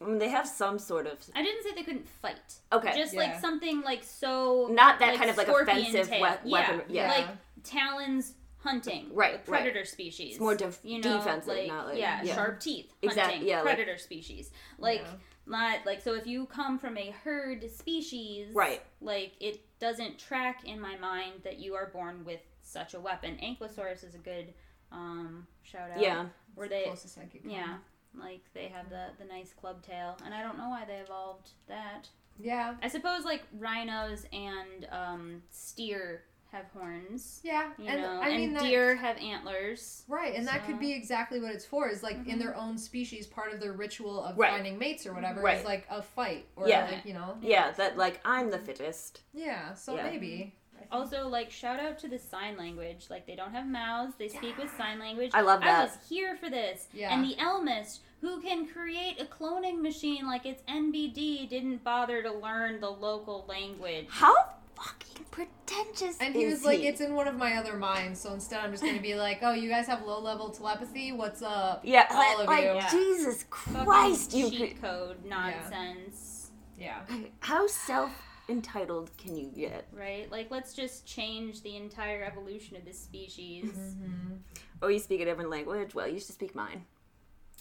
I mean, they have some sort of I didn't say they couldn't fight. okay, Just Yeah. like something like so. not that kind of like offensive we- weapon. Yeah. Yeah, Like talons hunting. Right, like predator species. It's more def- you know, defensive, like, not like- yeah, yeah. sharp teeth Exact- hunting yeah, like- predator species. Like Yeah. not like so if you come from a herd species, Right. Like it doesn't track in my mind that you are born with such a weapon. Ankylosaurus is a good um shout out. yeah. Where they Closest I could come. yeah. Like they have the the nice club tail, and I don't know why they evolved that. Yeah. I suppose like rhinos and um, steer have horns, Yeah. you and know, I mean and that, deer have antlers. Right, and that could be exactly what it's for. Is like in mm-hmm. their own species, part of their ritual of Right. finding mates or whatever Right. is like a fight or Yeah. like you know. Yeah, that like I'm the fittest. Yeah. So Yeah. maybe. Mm-hmm. Also, like shout out to the sign language. Like they don't have mouths; they speak with sign language. I love that. I that. was here for this. Yeah. And the Ellimist, who can create a cloning machine like it's NBD, didn't bother to learn the local language. How fucking pretentious And he is was like, he? "It's in one of my other minds." So instead, I'm just gonna be like, "Oh, you guys have low level telepathy. What's up?" yeah, all like, of like, you. Yeah. Jesus Fucking Christ, you cheat could- code nonsense. Yeah. how self entitled can you get? Right? Like, let's just change the entire evolution of this species. Mm-hmm. Oh, you speak a different language? Well, you should speak mine.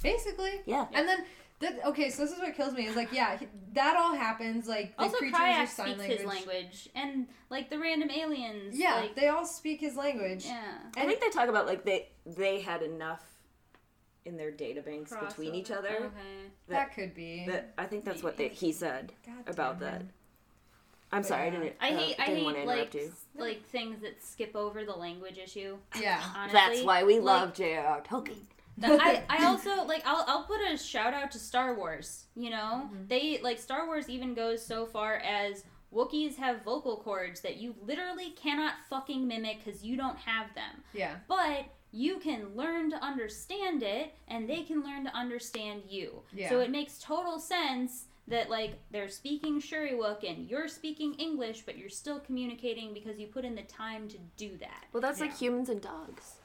Basically. Yeah. And then. That, okay, so this is what kills me. Is like, yeah, he- that all happens. Like the Also, creatures Crayak use sign speaks language. his language, and like the random aliens. Yeah, like, they all speak his language. yeah. I think they talk about like they they had enough in their databanks between each other. Okay. That could be. That I think that's what they, he said God about that. I'm sorry, I didn't. I uh, hate, I didn't hate want to like you. like things that skip over the language issue. Yeah. Honestly, That's why we Like, love J.R.R. Tolkien. The- I, I also like I'll, I'll put a shout out to Star Wars. You know, Mm-hmm. they like Star Wars even goes so far as Wookiees have vocal cords that you literally cannot fucking mimic because you don't have them. Yeah. But you can learn to understand it, and they can learn to understand you. Yeah. So it makes total sense that like they're speaking Shyriiwook and you're speaking English, but you're still communicating because you put in the time to do that. Well, that's like humans and dogs.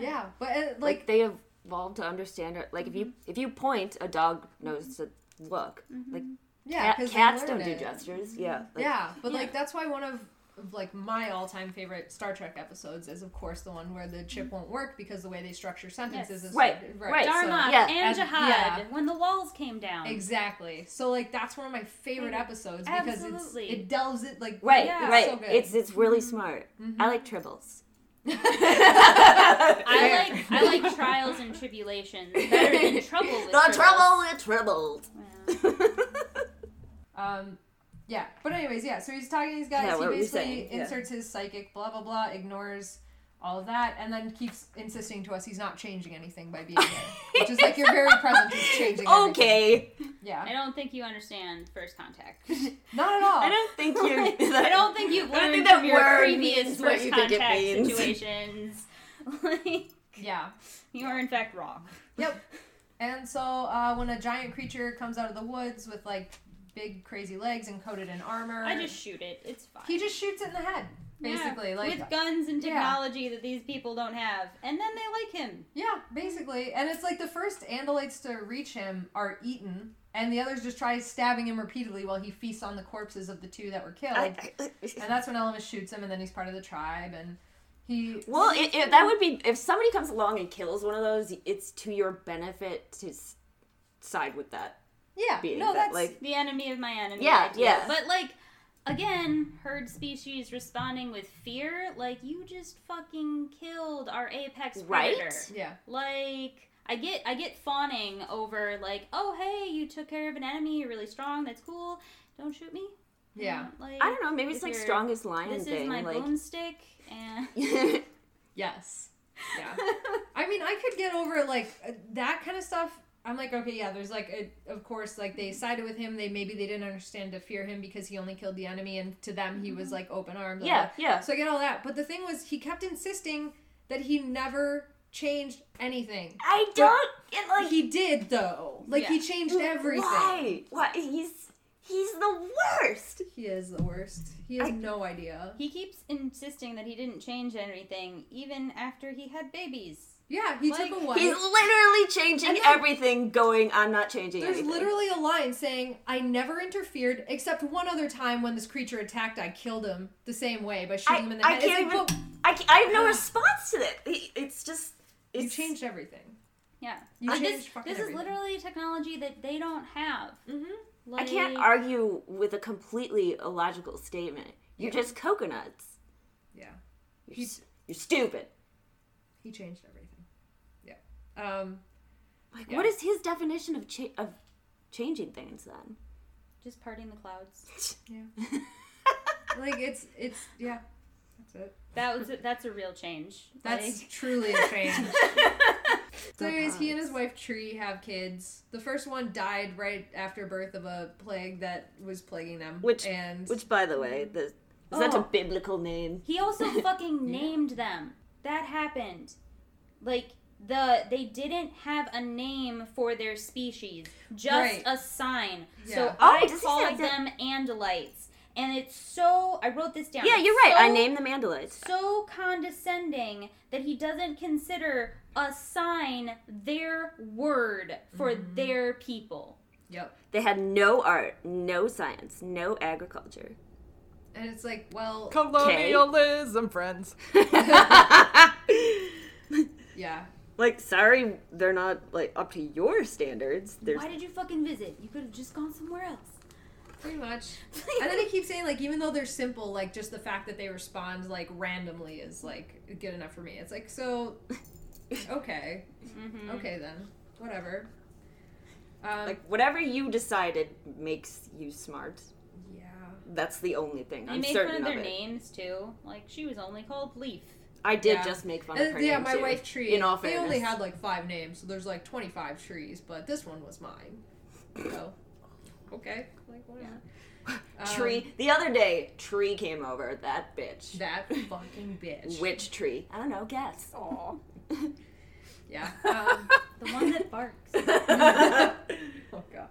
Yeah. But uh, Like, like, they evolved to understand it. Like if you Mm-hmm. if you point, a dog knows to look. Like yeah, cat, 'cause they cats don't do it. gestures. Yeah. Like, yeah, but Yeah. like that's why one of, of like my all-time favorite Star Trek episodes is of course the one where the chip won't work because the way they structure sentences Yes. is Right, right. right. so- yeah, and and- Jihad yeah. when the walls came down. Exactly. So like that's one of my favorite Right. episodes because Absolutely. it's it delves it like Right, Yeah. right. So good. It's it's really smart. Mhm. I like tribbles. I like I like trials and tribulations better than trouble with the trouble with tribbles. Yeah. Um, yeah. But anyways, yeah. So he's talking to these guys. Yeah, he what were you basically saying? Yeah. inserts his psychic, blah blah blah, ignores all of that, and then keeps insisting to us he's not changing anything by being there, which is like your very presence is changing. everything. okay. Yeah. I don't think you understand first contact. Not at all. I don't think you. I don't think you've I learned think that from your previous first you think it contact situations. like, Yeah. you are in fact wrong. Yep. And so uh, when a giant creature comes out of the woods with like big crazy legs and coated in armor, I just shoot it. It's fine. he just shoots it in the head, basically. Yeah, like with guns and yeah. technology that these people don't have, and then they like him. Yeah, basically. And it's like the first Andalites to reach him are eaten, and the others just try stabbing him repeatedly while he feasts on the corpses of the two that were killed. I, I, and that's when Ellimist shoots him, and then he's part of the tribe, and he. well, it, it, that would be if somebody comes along and kills one of those. It's to your benefit to s- side with that yeah, being. no, that, that's like The enemy of my enemy. Yeah, idea. yeah. But like, again, herd species responding with fear. Like you just fucking killed our apex Right? predator. yeah, Like I get I get fawning over like, oh hey, you took care of an enemy, you're really strong, that's cool. Don't shoot me. yeah, Like I don't know. Maybe it's like strongest lion This thing. is my like bone stick and yes, yeah. I mean, I could get over like uh, that kind of stuff. I'm like, okay, yeah. There's like, a, of course, like they sided with him. They maybe they didn't understand to fear him because he only killed the enemy, and to them he was mm-hmm. like open armed. yeah, yeah. So I get all that. But the thing was, he kept insisting that he never changed anything. I don't get like He did though. Like he changed everything. Why? Why? He's he's the worst. He is the worst. He has I- no idea. he keeps insisting that he didn't change anything even after he had babies. Yeah, he Like, took a wife. He's literally changing then- everything, going, I'm not changing There's anything. literally a line saying, I never interfered, except one other time when this creature attacked, I killed him the same way by shooting I, him in the I head. It's can't like, even. but I, ca- I have no response to that. It's just. you changed everything. Yeah. You Like, changed this fucking this is everything. literally technology that they don't have. Mm-hmm. Like, I can't argue with a completely illogical statement. You're just coconuts. Yeah. You're, He's- s- you're stupid. He changed everything. Yeah. Um, Like, Yeah. what is his definition of cha- of changing things then? Just parting the clouds. Yeah. like, it's, it's, yeah. That's it. That was a, that's a real change. That's Like, truly a change. So, anyways, he and his wife Tree have kids. The first one died right after birth of a plague that was plaguing them. Which- and Which, by the way, the, is that a Oh. biblical name? He also fucking named them. That happened. Like the they didn't have a name for their species, just Right. a sign. Yeah. So Oh, I does he called that? them Andalites, and it's so I wrote this down. Yeah, you're right. I named them Andalites. so condescending that he doesn't consider a sign their word for Mm-hmm. their people. yep. They had no art, no science, no agriculture. And it's like, well, Colonialism, friends. yeah. Like, sorry, they're not like up to your standards. There's Why did you fucking visit? You could have just gone somewhere else. Pretty much. And then he keeps saying, like, even though they're simple, like, just the fact that they respond, like, randomly is, like, good enough for me. It's like, so, okay. Mm-hmm. Okay, then. Whatever. Um, like whatever you decided makes you smart. yeah. That's the only thing. They I'm made certain fun of their it. names too. Like she was only called Leaf. I did Yeah. just make fun Uh, of her. yeah, name, my too, wife Tree. In all they only had, like, five names, so there's, like, 25 trees, but this one was mine. So, okay. Like, whatever. Um, Tree. The other day, Tree came over. That bitch. That fucking bitch. Which tree? I don't know. Guess. Aw. Yeah. Um, The one that barks. oh, God.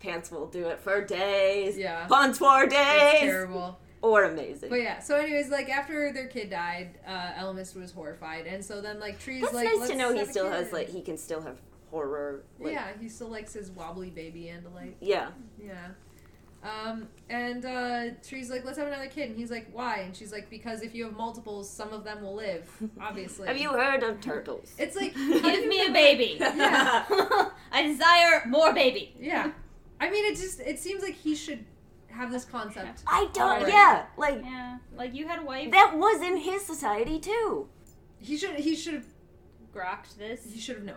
Pants will do it for days. Yeah. Puns for It's days. terrible. Or amazing. But yeah, so anyways, like after their kid died, uh, Ellimist was horrified, and so then like Tree's That's like, nice to "Let's know he have still has like he can still have horror. Like, yeah, he still likes his wobbly baby Andalite. Yeah. Yeah. Um, and uh, Tree's like, let's have another kid, and he's like, why? And she's like, because if you have multiples, some of them will live. Obviously. Have you heard of turtles? It's like Give me a baby. Yeah. I desire more baby. Yeah. I mean, it just it seems like he should have this concept. I don't. Alright. Yeah, like Yeah, like you had a wife. that was in his society too. He should he should have grokked this. he should have known.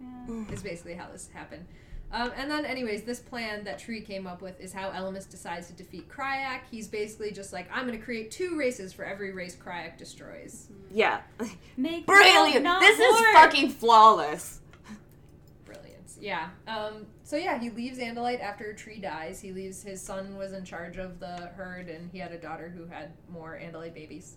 Yeah. is basically how this happened. Um, and then, anyways, this plan that Tree came up with is how Ellimist decides to defeat Crayak. He's basically just like, I'm going to create two races for every race Crayak destroys. Yeah, Make brilliant. love, not This is fucking flawless. Brilliant. Yeah. Um, so, yeah, he leaves Andalite after Tree dies. He leaves his son was in charge of the herd, and he had a daughter who had more Andalite babies.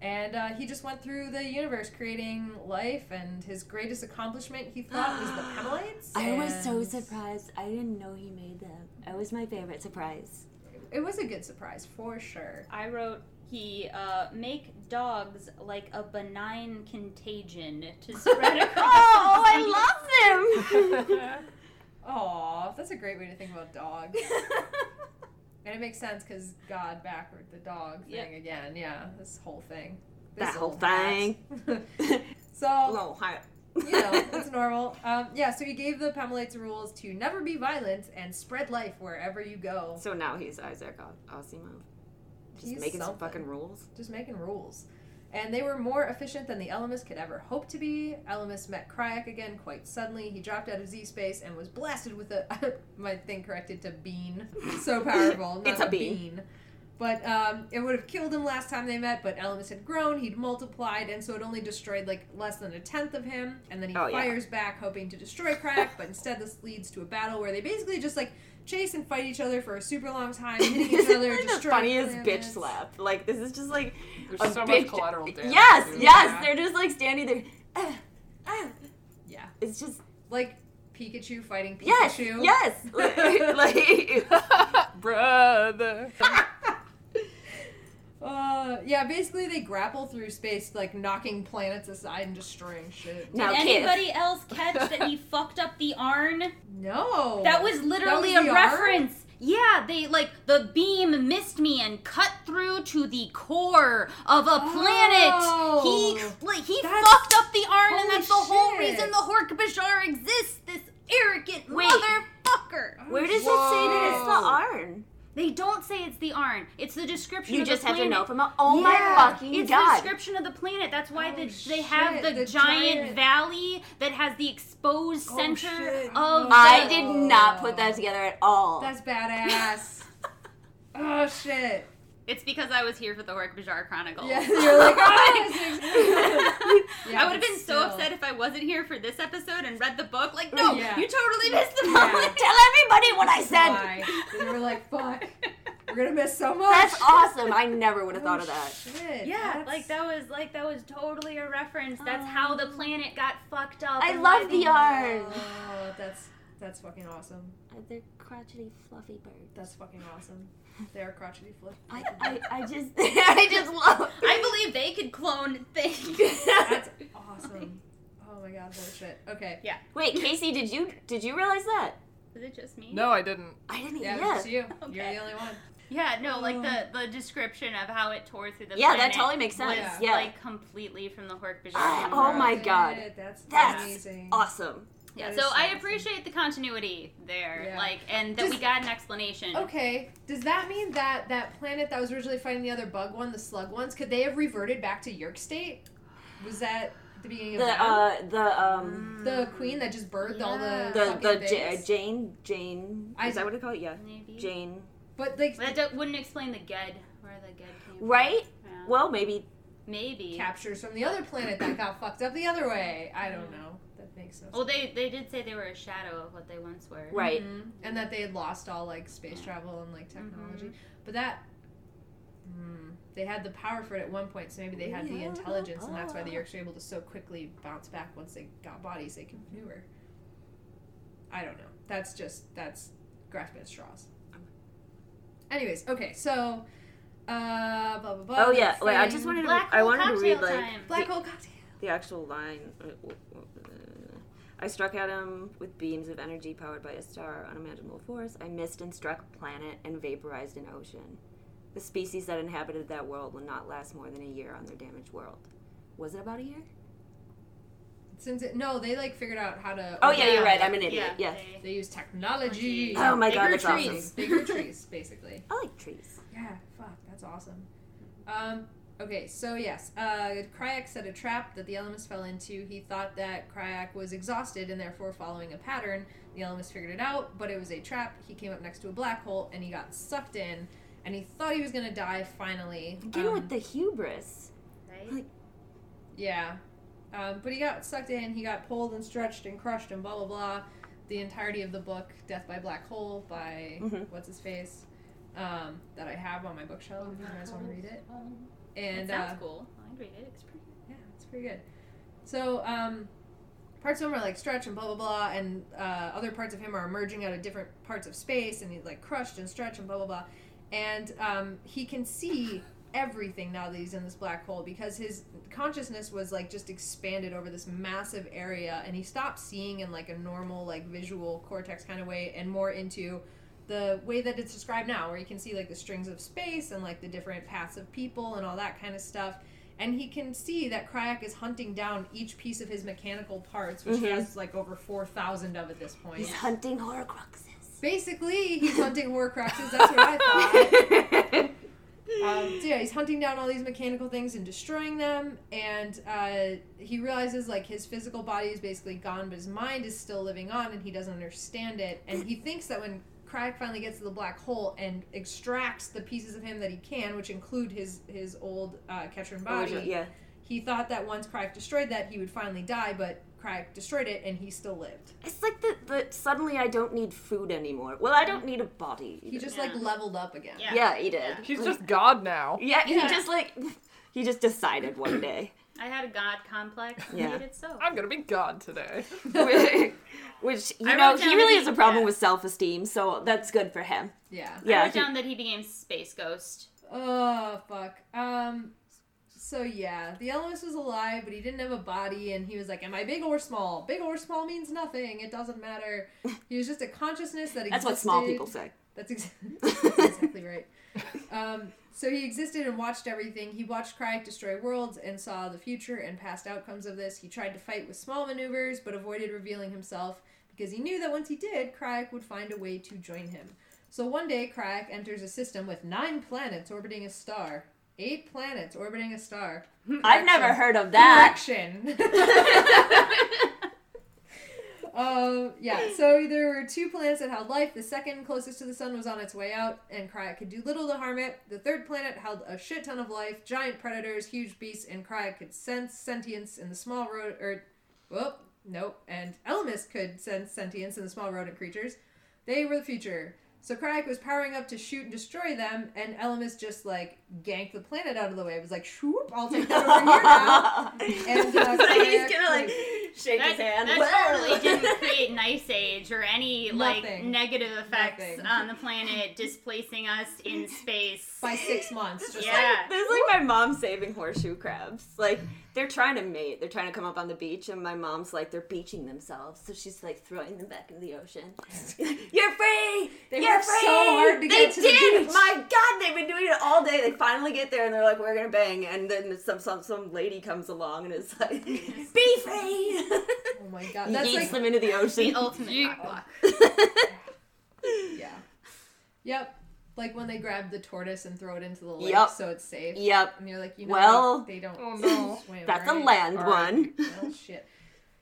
And uh, he just went through the universe creating life, and his greatest accomplishment, he thought, was the Pemalites. I was so surprised. I didn't know he made them. It was my favorite surprise. It was a good surprise, for sure. I wrote he uh, make dogs like a benign contagion to spread across. Oh, I love them. Aw, that's a great way to think about dogs. and it makes sense because God backward the dog thing Yep. again. Yeah, this whole thing. This That whole thing. so, oh, hi. you know, it's normal. Um, yeah, so he gave the Pemalites rules to never be violent and spread life wherever you go. So now he's Isaac As- Asimov. Just He's making some fucking rules. Just making rules. And they were more efficient than the Ellimist could ever hope to be. Ellimist met Crayak again quite suddenly. He dropped out of Z space and was blasted with a my thing corrected to bean. So powerful. Not It's a bean. But um, it would have killed him last time they met, but Ellimist had grown, he'd multiplied, and so it only destroyed like less than a tenth of him. And then he Oh, yeah. fires back, hoping to destroy Crayak, but instead this leads to a battle where they basically just like chase and fight each other for a super long time, hitting each This is other, like the destroying funniest bitch slap. Like this is just like There's a so big much collateral damage. Yes, dude. yes. Yeah. They're just like standing there. Ah, ah. Yeah. It's just like Pikachu fighting yes, Pikachu. yes. like Brother. Uh, yeah, basically they grapple through space, like knocking planets aside and destroying shit. Now, Did Kith. anybody else catch that he fucked up the Arn? No, That was literally That was a the Arn? reference. Yeah, they like the beam missed me and cut through to the core of a planet. Oh. He like he That's- fucked up the Arn, and Holy that's the whole shit. reason the Hork-Bajir exists. This arrogant Wait. motherfucker. Where does it say that it's the Whoa. Arn? They don't say it's the Arn. It's the description. You of just the have to know from a. Oh Yeah. my fucking It's god! the description of the planet. That's why Oh, the, shit, they have the, the giant, giant- valley that has the exposed Oh, center shit. of. I did not oh. put that together at all. That's badass. oh shit. It's because I was here for the Hork-Bajir Chronicles. Yeah, you're like, ah, yeah, I would have but been so upset if I wasn't here for this episode and read the book. Like, no, Yeah. you totally missed the Yeah. moment. Tell everybody what I said. Why? They were like, fuck, we're gonna miss so much. That's awesome. I never would have thought of that. Shit, Yeah, that's- like that was like that was totally a reference. That's how the planet got fucked up. I love the they- Arn. Oh, that's that's fucking awesome. They're crotchety, fluffy birds. That's fucking awesome. They are crotchety flip. I, I, I just, I just love. I believe they could clone things. That's awesome. Oh my god, holy shit. Okay. Yeah. Wait, Casey, did you did you realize that? Is it just me? No, I didn't. I didn't. Yeah, Yeah. it's you. You're the only one. Yeah, no, like the the description of how it tore through the Yeah, that totally makes sense. was, Yeah. like completely from the Hork-Bajir. Ah, oh my god. That's, That's amazing. awesome. Yeah, so I appreciate the continuity there, Yeah. like, and that Does- we got an explanation. Okay, does that mean that that planet that was originally fighting the other bug one, the slug ones, could they have reverted back to Yeerk state? Was that the beginning of The uh the um the queen that just birthed all the the the Ja- things? Jane Jane I- is that what they call it? Yeah, Maybe. Jane. but like But that do- wouldn't explain the Gedd, where the Gedd came from. Right? Yeah. Well, maybe. Maybe. captures from the other planet that got fucked up the other way. I don't know. That makes sense. Well, they they did say they were a shadow of what they once were. Right. Mhm. And that they had lost all like space travel and like technology. But that hmm, they had the power for it at one point, so maybe they had the Yeah. intelligence, and that's why the Yeerks were able to so quickly bounce back once they got bodies they could maneuver. I don't know. That's just that's grasping at straws. Anyways, okay, so uh, blah blah blah. Oh yeah. Wait, I just wanted to. Black I wanted to read cocktail like time. black hole cocktail. the actual line. I struck at him with beams of energy powered by a star, unimaginable force. I missed and struck a planet and vaporized an ocean. The species that inhabited that world will not last more than a year on their damaged world. Was it about a year? Since it, no, they like figured out how to. Oh yeah, you're right. I'm an idiot. Yeah. Yeah. they- They use technology. Oh my They god, that's trees. awesome. They grew trees, basically. I like trees. Yeah, fuck, that's awesome. Um, okay, so yes, uh, Crayak set a trap that the Ellimist fell into. He thought that Crayak was exhausted and therefore following a pattern. The Ellimist figured it out, but it was a trap. He came up next to a black hole and he got sucked in, and he thought he was gonna die finally. Again Um, with the hubris. right? Yeah. Um, but he got sucked in, he got pulled and stretched and crushed and blah blah blah. The entirety of the book, Death by Black Hole by Mhm. what's his face, um, that I have on my bookshelf if you guys want to read it. And That uh, sounds cool. I'd read it. It's pretty. yeah, it's pretty good. So, um, parts of him are like stretch and blah blah blah, and uh, other parts of him are emerging out of different parts of space, and he's like crushed and stretched and blah blah blah. And um, he can see everything now that he's in this black hole because his consciousness was like just expanded over this massive area, and he stopped seeing in like a normal like visual cortex kind of way, and more into the way that it's described now, where you can see like the strings of space and like the different paths of people and all that kind of stuff and he can see that Crayak is hunting down each piece of his mechanical parts, which he Mhm. has like over four thousand of at this point. He's hunting Horcruxes. Basically, he's hunting Horcruxes. That's what I thought. Um, so yeah, he's hunting down all these mechanical things and destroying them, and uh, he realizes like his physical body is basically gone, but his mind is still living on, and he doesn't understand it. And he thinks that when Crayak finally gets to the black hole and extracts the pieces of him that he can, which include his his old uh, Ketran body, Original- yeah. he thought that once Crayak destroyed that, he would finally die, but Crayak destroyed it, and he still lived. It's like the, the suddenly I don't need food anymore. Well, I don't need a body. He just Yeah. like leveled up again. Yeah. yeah, he did. Yeah. He's just God now. Yeah, he just like he just decided one day, I had a god complex. and Yeah. made it so. I'm gonna be God today. which you I know he really that has a problem yeah. with self esteem, so that's good for him. Yeah. Yeah, I wrote he- down that he became space ghost. Oh fuck. Um. so yeah, the Ellimist was alive, but he didn't have a body, and he was like, "Am I big or small? Big or small means nothing. It doesn't matter." He was just a consciousness that existed. That's what small people say. That's, ex- that's exactly right. Um, so he existed and watched everything. He watched Crayak destroy worlds and saw the future and past outcomes of this. He tried to fight with small maneuvers, but avoided revealing himself because he knew that once he did, Crayak would find a way to join him. So one day, Crayak enters a system with nine planets orbiting a star. Eight planets orbiting a star. I've never heard of that. Correction. Um, yeah, so there were two planets that held life. The second, closest to the sun, was on its way out, and Crayak could do little to harm it. The third planet held a shit ton of life, giant predators, huge beasts, and Crayak could sense sentience in the small road. Or, well, nope. And Ellimist could sense sentience in the small rodent creatures. They were the future. So Crayak was powering up to shoot and destroy them, and Ellimist just like ganked the planet out of the way. It was like, shoop, I'll take that over here now. And uh, So he's gonna like shake That, his hand. that Well. totally didn't create an ice age or any like Nothing. negative effects Nothing. on the planet, displacing us in space. by six months. Just Yeah. like, This is like my mom saving horseshoe crabs. Like they're trying to mate. They're trying to come up on the beach, and my mom's like they're beaching themselves. So she's like throwing them back into the ocean. You're free. They You're free. so hard to they get to the did. beach. My God, they've been doing it all day. They finally get there, and they're like, "We're gonna bang." And then some some some lady comes along and is like, "Be free." Oh my god, He that's yeets like them into the the ocean. ultimate Ye- yeah, yep. Like when they grab the tortoise and throw it into the lake, Yep. so it's safe. yep. And you're like, you know, Well- they, they don't. Oh, no. swim, That's a land All right. one. Well, shit.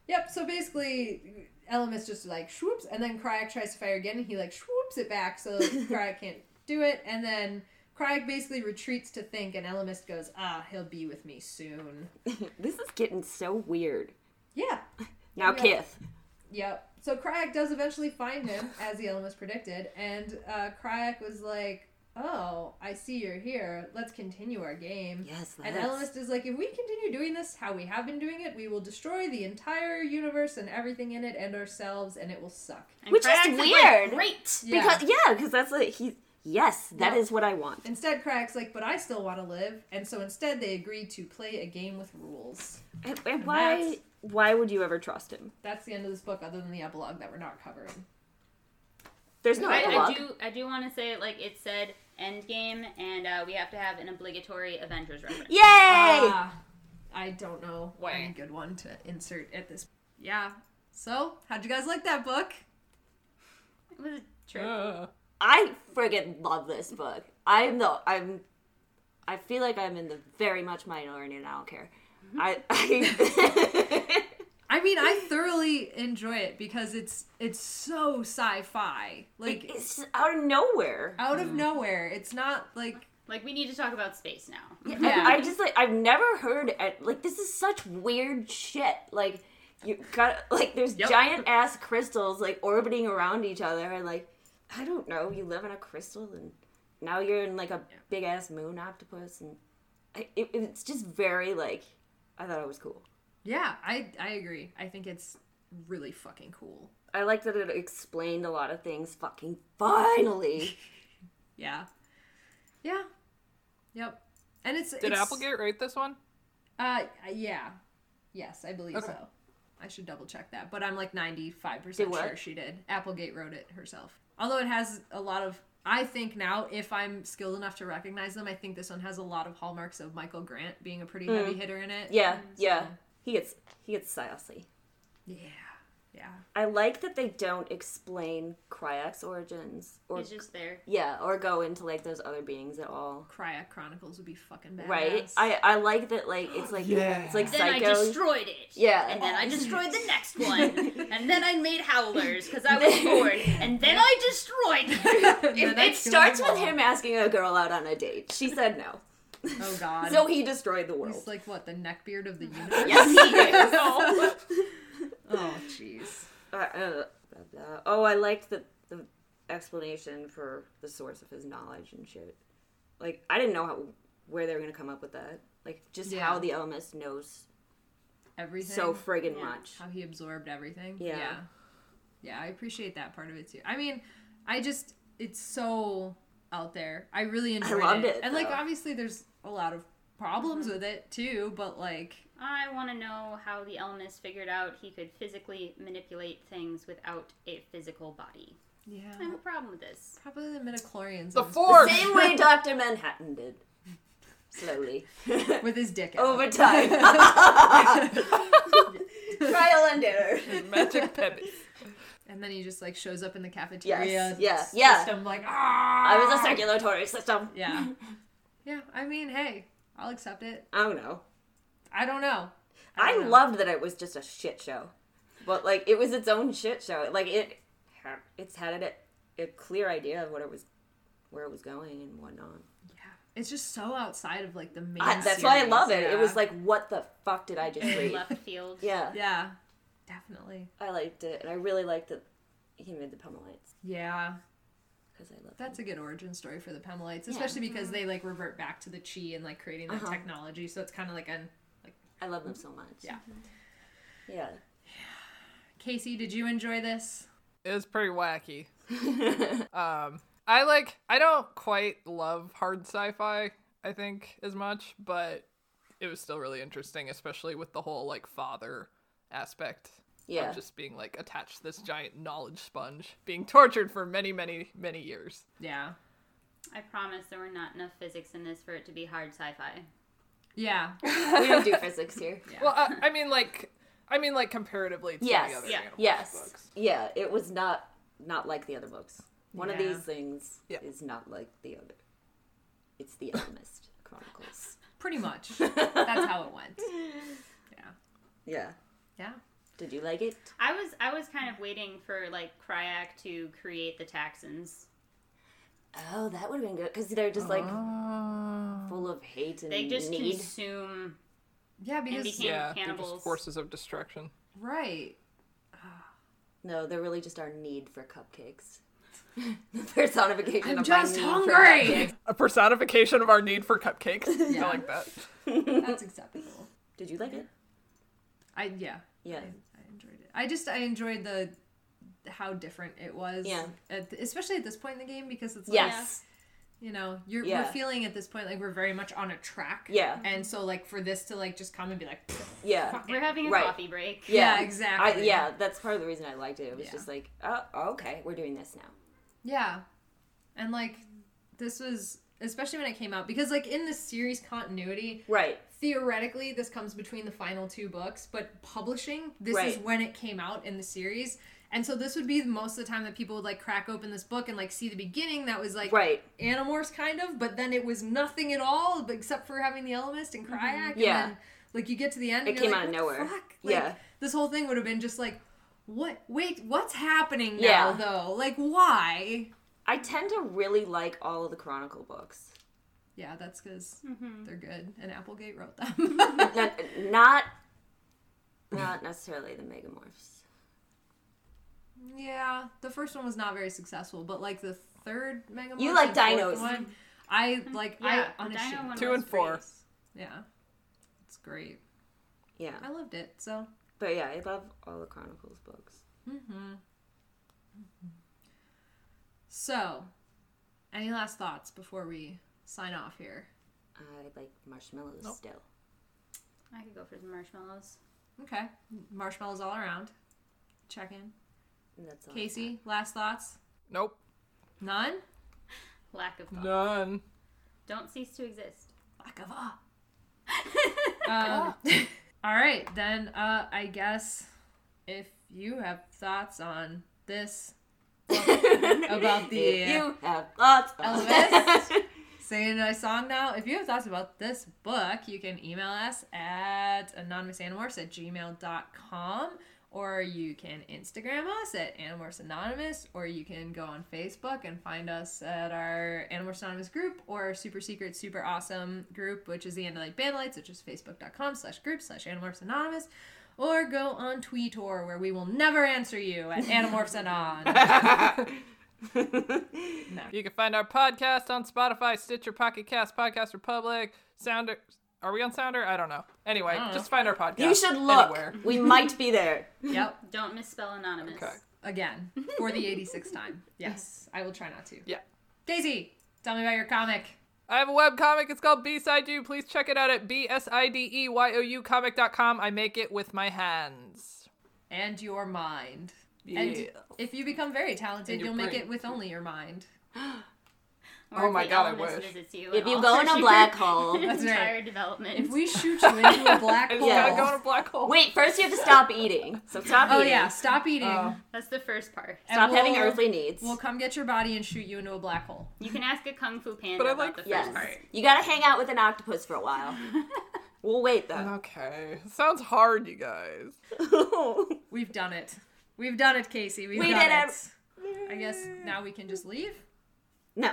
Yep. So basically, Ellimist just like swoops, and then Crayak tries to fire again, and he like swoops it back, so Crayak can't do it, and then. Crayak basically retreats to think, and Ellimist goes, "Ah, he'll be with me soon." This is getting so weird. Yeah, Now, Yeah. Kith. Yep. So Crayak does eventually find him, as the Ellimist predicted, and uh, Crayak was like, "Oh, I see you're here. Let's continue our game." Yes, And let's. Ellimist is like, "If we continue doing this how we have been doing it, we will destroy the entire universe and everything in it and ourselves, and it will suck." And Which is Krax like, weird. Great. Yeah. Because yeah, because that's like he. Yes, that is Yep. what I want. Instead, Crayak's like, "But I still want to live," and so instead they agreed to play a game with rules. And, and why? Why would you ever trust him? That's the end of this book, other than the epilogue that we're not covering. There's no I, I do. I do want to say like it said end game, and uh, we have to have an obligatory Avengers reference. Yay! Ah, I don't know Way. any good one to insert at this. Yeah. So, how'd you guys like that book? It was a trip. Uh, I friggin' love this book. I'm the I'm. I feel like I'm in the very much minority, and I don't care. Mm-hmm. I, I I mean, I thoroughly enjoy it because it's it's so sci-fi. Like it's just out of nowhere. out of mm. nowhere. It's not like Like we need to talk about space now. Yeah. I, I just like I've never heard at, like this is such weird shit. Like you got like there's Yep. giant ass crystals like orbiting around each other and like I don't know. You live in a crystal and now you're in like a big ass moon octopus and I, it, it's just very like I thought it was cool. yeah, I I agree. I think it's really fucking cool. I like that it explained a lot of things. Fucking finally. Yeah. Yeah. Yep. And it's did it's, Applegate write this one? Uh, yeah. Yes, I believe Okay. so. I should double check that, but I'm like 95% sure she did. Applegate wrote it herself. Although it has a lot of I think now if I'm skilled enough to recognize them, I think this one has a lot of hallmarks of Michael Grant being a pretty heavy hitter in it. Mm. Yeah, yeah. He gets he gets sassy. Yeah. Yeah. I like that they don't explain Crayak's origins or He's just there. yeah, or go into like those other beings at all. Crayak Chronicles would be fucking badass. Right? I I like that like it's like it's like Then I psycho. destroyed it. Yeah. And then I destroyed the next one. and then I made howlers because I was bored. And then I destroyed it. Then it starts with him asking a girl out on a date. She said no. Oh god. So he destroyed the world. He's like what, the neckbeard of the universe? yes, he is. Oh jeez. Uh, uh, blah, blah. Oh, I liked the the explanation for the source of his knowledge and shit. Like, I didn't know how where they were gonna come up with that. Like, just Yeah. how the Ellimist knows Everything. so friggin' Yeah. much. how he absorbed everything. Yeah. yeah. Yeah, I appreciate that part of it too. I mean, I just it's so out there. I really enjoyed loved it, And like obviously there's a lot of problems with it too, but like I want to know how the Ellimist figured out he could physically manipulate things without a physical body. yeah, I have a problem with this. probably the midichlorians The on his- Force. Same way Dr. Manhattan did. Slowly. with his dick out. Over time. Trial and error. Magic pebbles. and then he just like shows up in the cafeteria. Yes, yes, yeah. System like ah. I was a circulatory system. Yeah, yeah. I mean, hey, I'll accept it. I don't know. I don't know. I don't know. loved that it was just a shit show, but like it was its own shit show. Like it, it's had a, a clear idea of what it was, where it was going and whatnot. Yeah, it's just so outside of like the main. I, that's why I love it. yeah. It was like, what the fuck did I just read? Left field. yeah, yeah, definitely. I liked it, and I really liked that he made the Pemalites Yeah, because I love that's a good origin story for the Pemalites, especially because they like revert back to the Chee and like creating that Uh-huh. technology. So it's kind of like an like I love them so much. Yeah. yeah. Casey. Did you enjoy this? It was pretty wacky. um, I like. I don't quite love hard sci-fi. I think as much, but it was still really interesting, especially with the whole like father aspect. Yeah. Of just being like attached to this giant knowledge sponge, being tortured for many, many, many years. Yeah, I promise there were not enough physics in this for it to be hard sci-fi. yeah, we don't do physics here. Well, I, I mean, like, I mean, like comparatively to Yes. the other Yeah. Animal Yes. books. Yeah, it was not not like the other books. One of these things Yeah. is not like the other. It's the Alchemist Chronicles. pretty much. That's how it went. Yeah, Yeah. yeah. Did you like it? I was I was kind of waiting for like Crayak to create the Taxxons. Oh, that would have been good because they're just like Oh. full of hate and They just need. consume Yeah, because became- Yeah, they're cannibals. just forces of destruction. right. No, they're really just our need for cupcakes. the personification I'm of just our need hungry. cupcakes. A personification of our need for cupcakes. Yeah. I like that. That's acceptable. Did you like it? I yeah. Yeah. I, I enjoyed it. I just I enjoyed the how different it was. Yeah. At, especially at this point in the game because it's like Yes. you know you're Yeah. we're feeling at this point like we're very much on a track. Yeah. And so like for this to like just come and be like Yeah. We're having a Right. coffee break. Yeah, I, exactly. yeah, that's part of the reason I liked it. It was Yeah. just like, oh, okay, we're doing this now. yeah, and like this was especially when it came out because like in the series continuity Right. Theoretically this comes between the final two books but publishing this is when it came out in the series and so this would be most of the time that people would like crack open this book and like see the beginning that was like Right. Animorphs kind of but then it was nothing at all except for having the Ellimist and Crayak mm-hmm. and Yeah. then like you get to the end It and came like, out of nowhere." fuck?" Like, Yeah. this whole thing would have been just like what wait what's happening now Yeah. though like why I tend to really like all of the Chronicle books. Yeah that's because Mm-hmm. they're good and Applegate wrote them not, not, not necessarily the Megamorphs. Yeah, the first one was not very successful, but like the third Mega You like Dinos. One, I like Yeah, I the Dino unashamed. one Two and four. great. Yeah, it's great. Yeah, I loved it. So, but yeah, I love all the Chronicles books. mm-hmm. so, any last thoughts before we sign off here? I like marshmallows Nope. still. I could go for some marshmallows. Okay, marshmallows all around. Check in. That's all. Casey, last thoughts? Nope. None. Lack of thought. None. Don't cease to exist. Lack of awe. Um, all right, then uh, I guess if you have thoughts on this book about the If you have thoughts on Elvis singing a nice song now, if you have thoughts about this book, you can email us at anonymousanimorphs at gmail.com or you can Instagram us at Animorphs Anonymous, or you can go on Facebook and find us at our Animorphs Anonymous group or our super secret, super awesome group, which is the Andalite Bandlights, which is facebook.com slash group slash Animorphs Anonymous, or go on Tweetor, where we will never answer you at Animorphs Anon. You can find our podcast on Spotify, Stitcher, Pocket Cast, Podcast Republic, Sounder. Are we on Sounder? I don't know. Anyway, don't know. just find our podcast. You should look. Anywhere. We might be there. yep. Don't misspell anonymous. Okay. Again, for the 86th time. Yes, I will try not to. Yeah. Daisy, tell me about your comic. I have a web comic. It's called B-Side You. Please check it out at B-S-I-D-E-Y-O-U comic.com. I make it with my hands. And your mind. Yeah. And if you become very talented, you'll make it with only your mind. Or Oh my the God, I Ellimist wish. you If you go in a black hole. That's right. entire development. If we shoot you into a black hole. Yeah. Yeah. Gotta go in a black hole. Wait, first you have to stop eating. So stop Oh eating. Oh yeah, stop eating. Oh. That's the first part. Stop having we'll- earthly needs. We'll come get your body and shoot you into a black hole. You can ask a kung fu panda But I about like- the first yes. part. You gotta hang out with an octopus for a while. we'll wait though. Okay. Sounds hard, you guys. We've done it. We've done it, Casey. We've We done did it. it. I guess now we can just leave. no.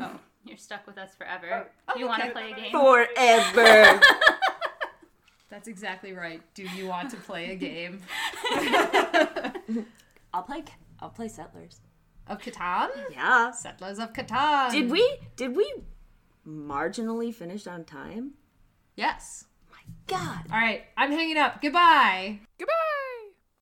Oh, You're stuck with us forever. Oh, you want to play a game? Forever. that's exactly right. Do you want to play a game I'll play I'll play Settlers. of Catan? Yeah. Settlers of Catan. Did we did we marginally finish on time? Yes. My God. All right. I'm hanging up. Goodbye. Goodbye.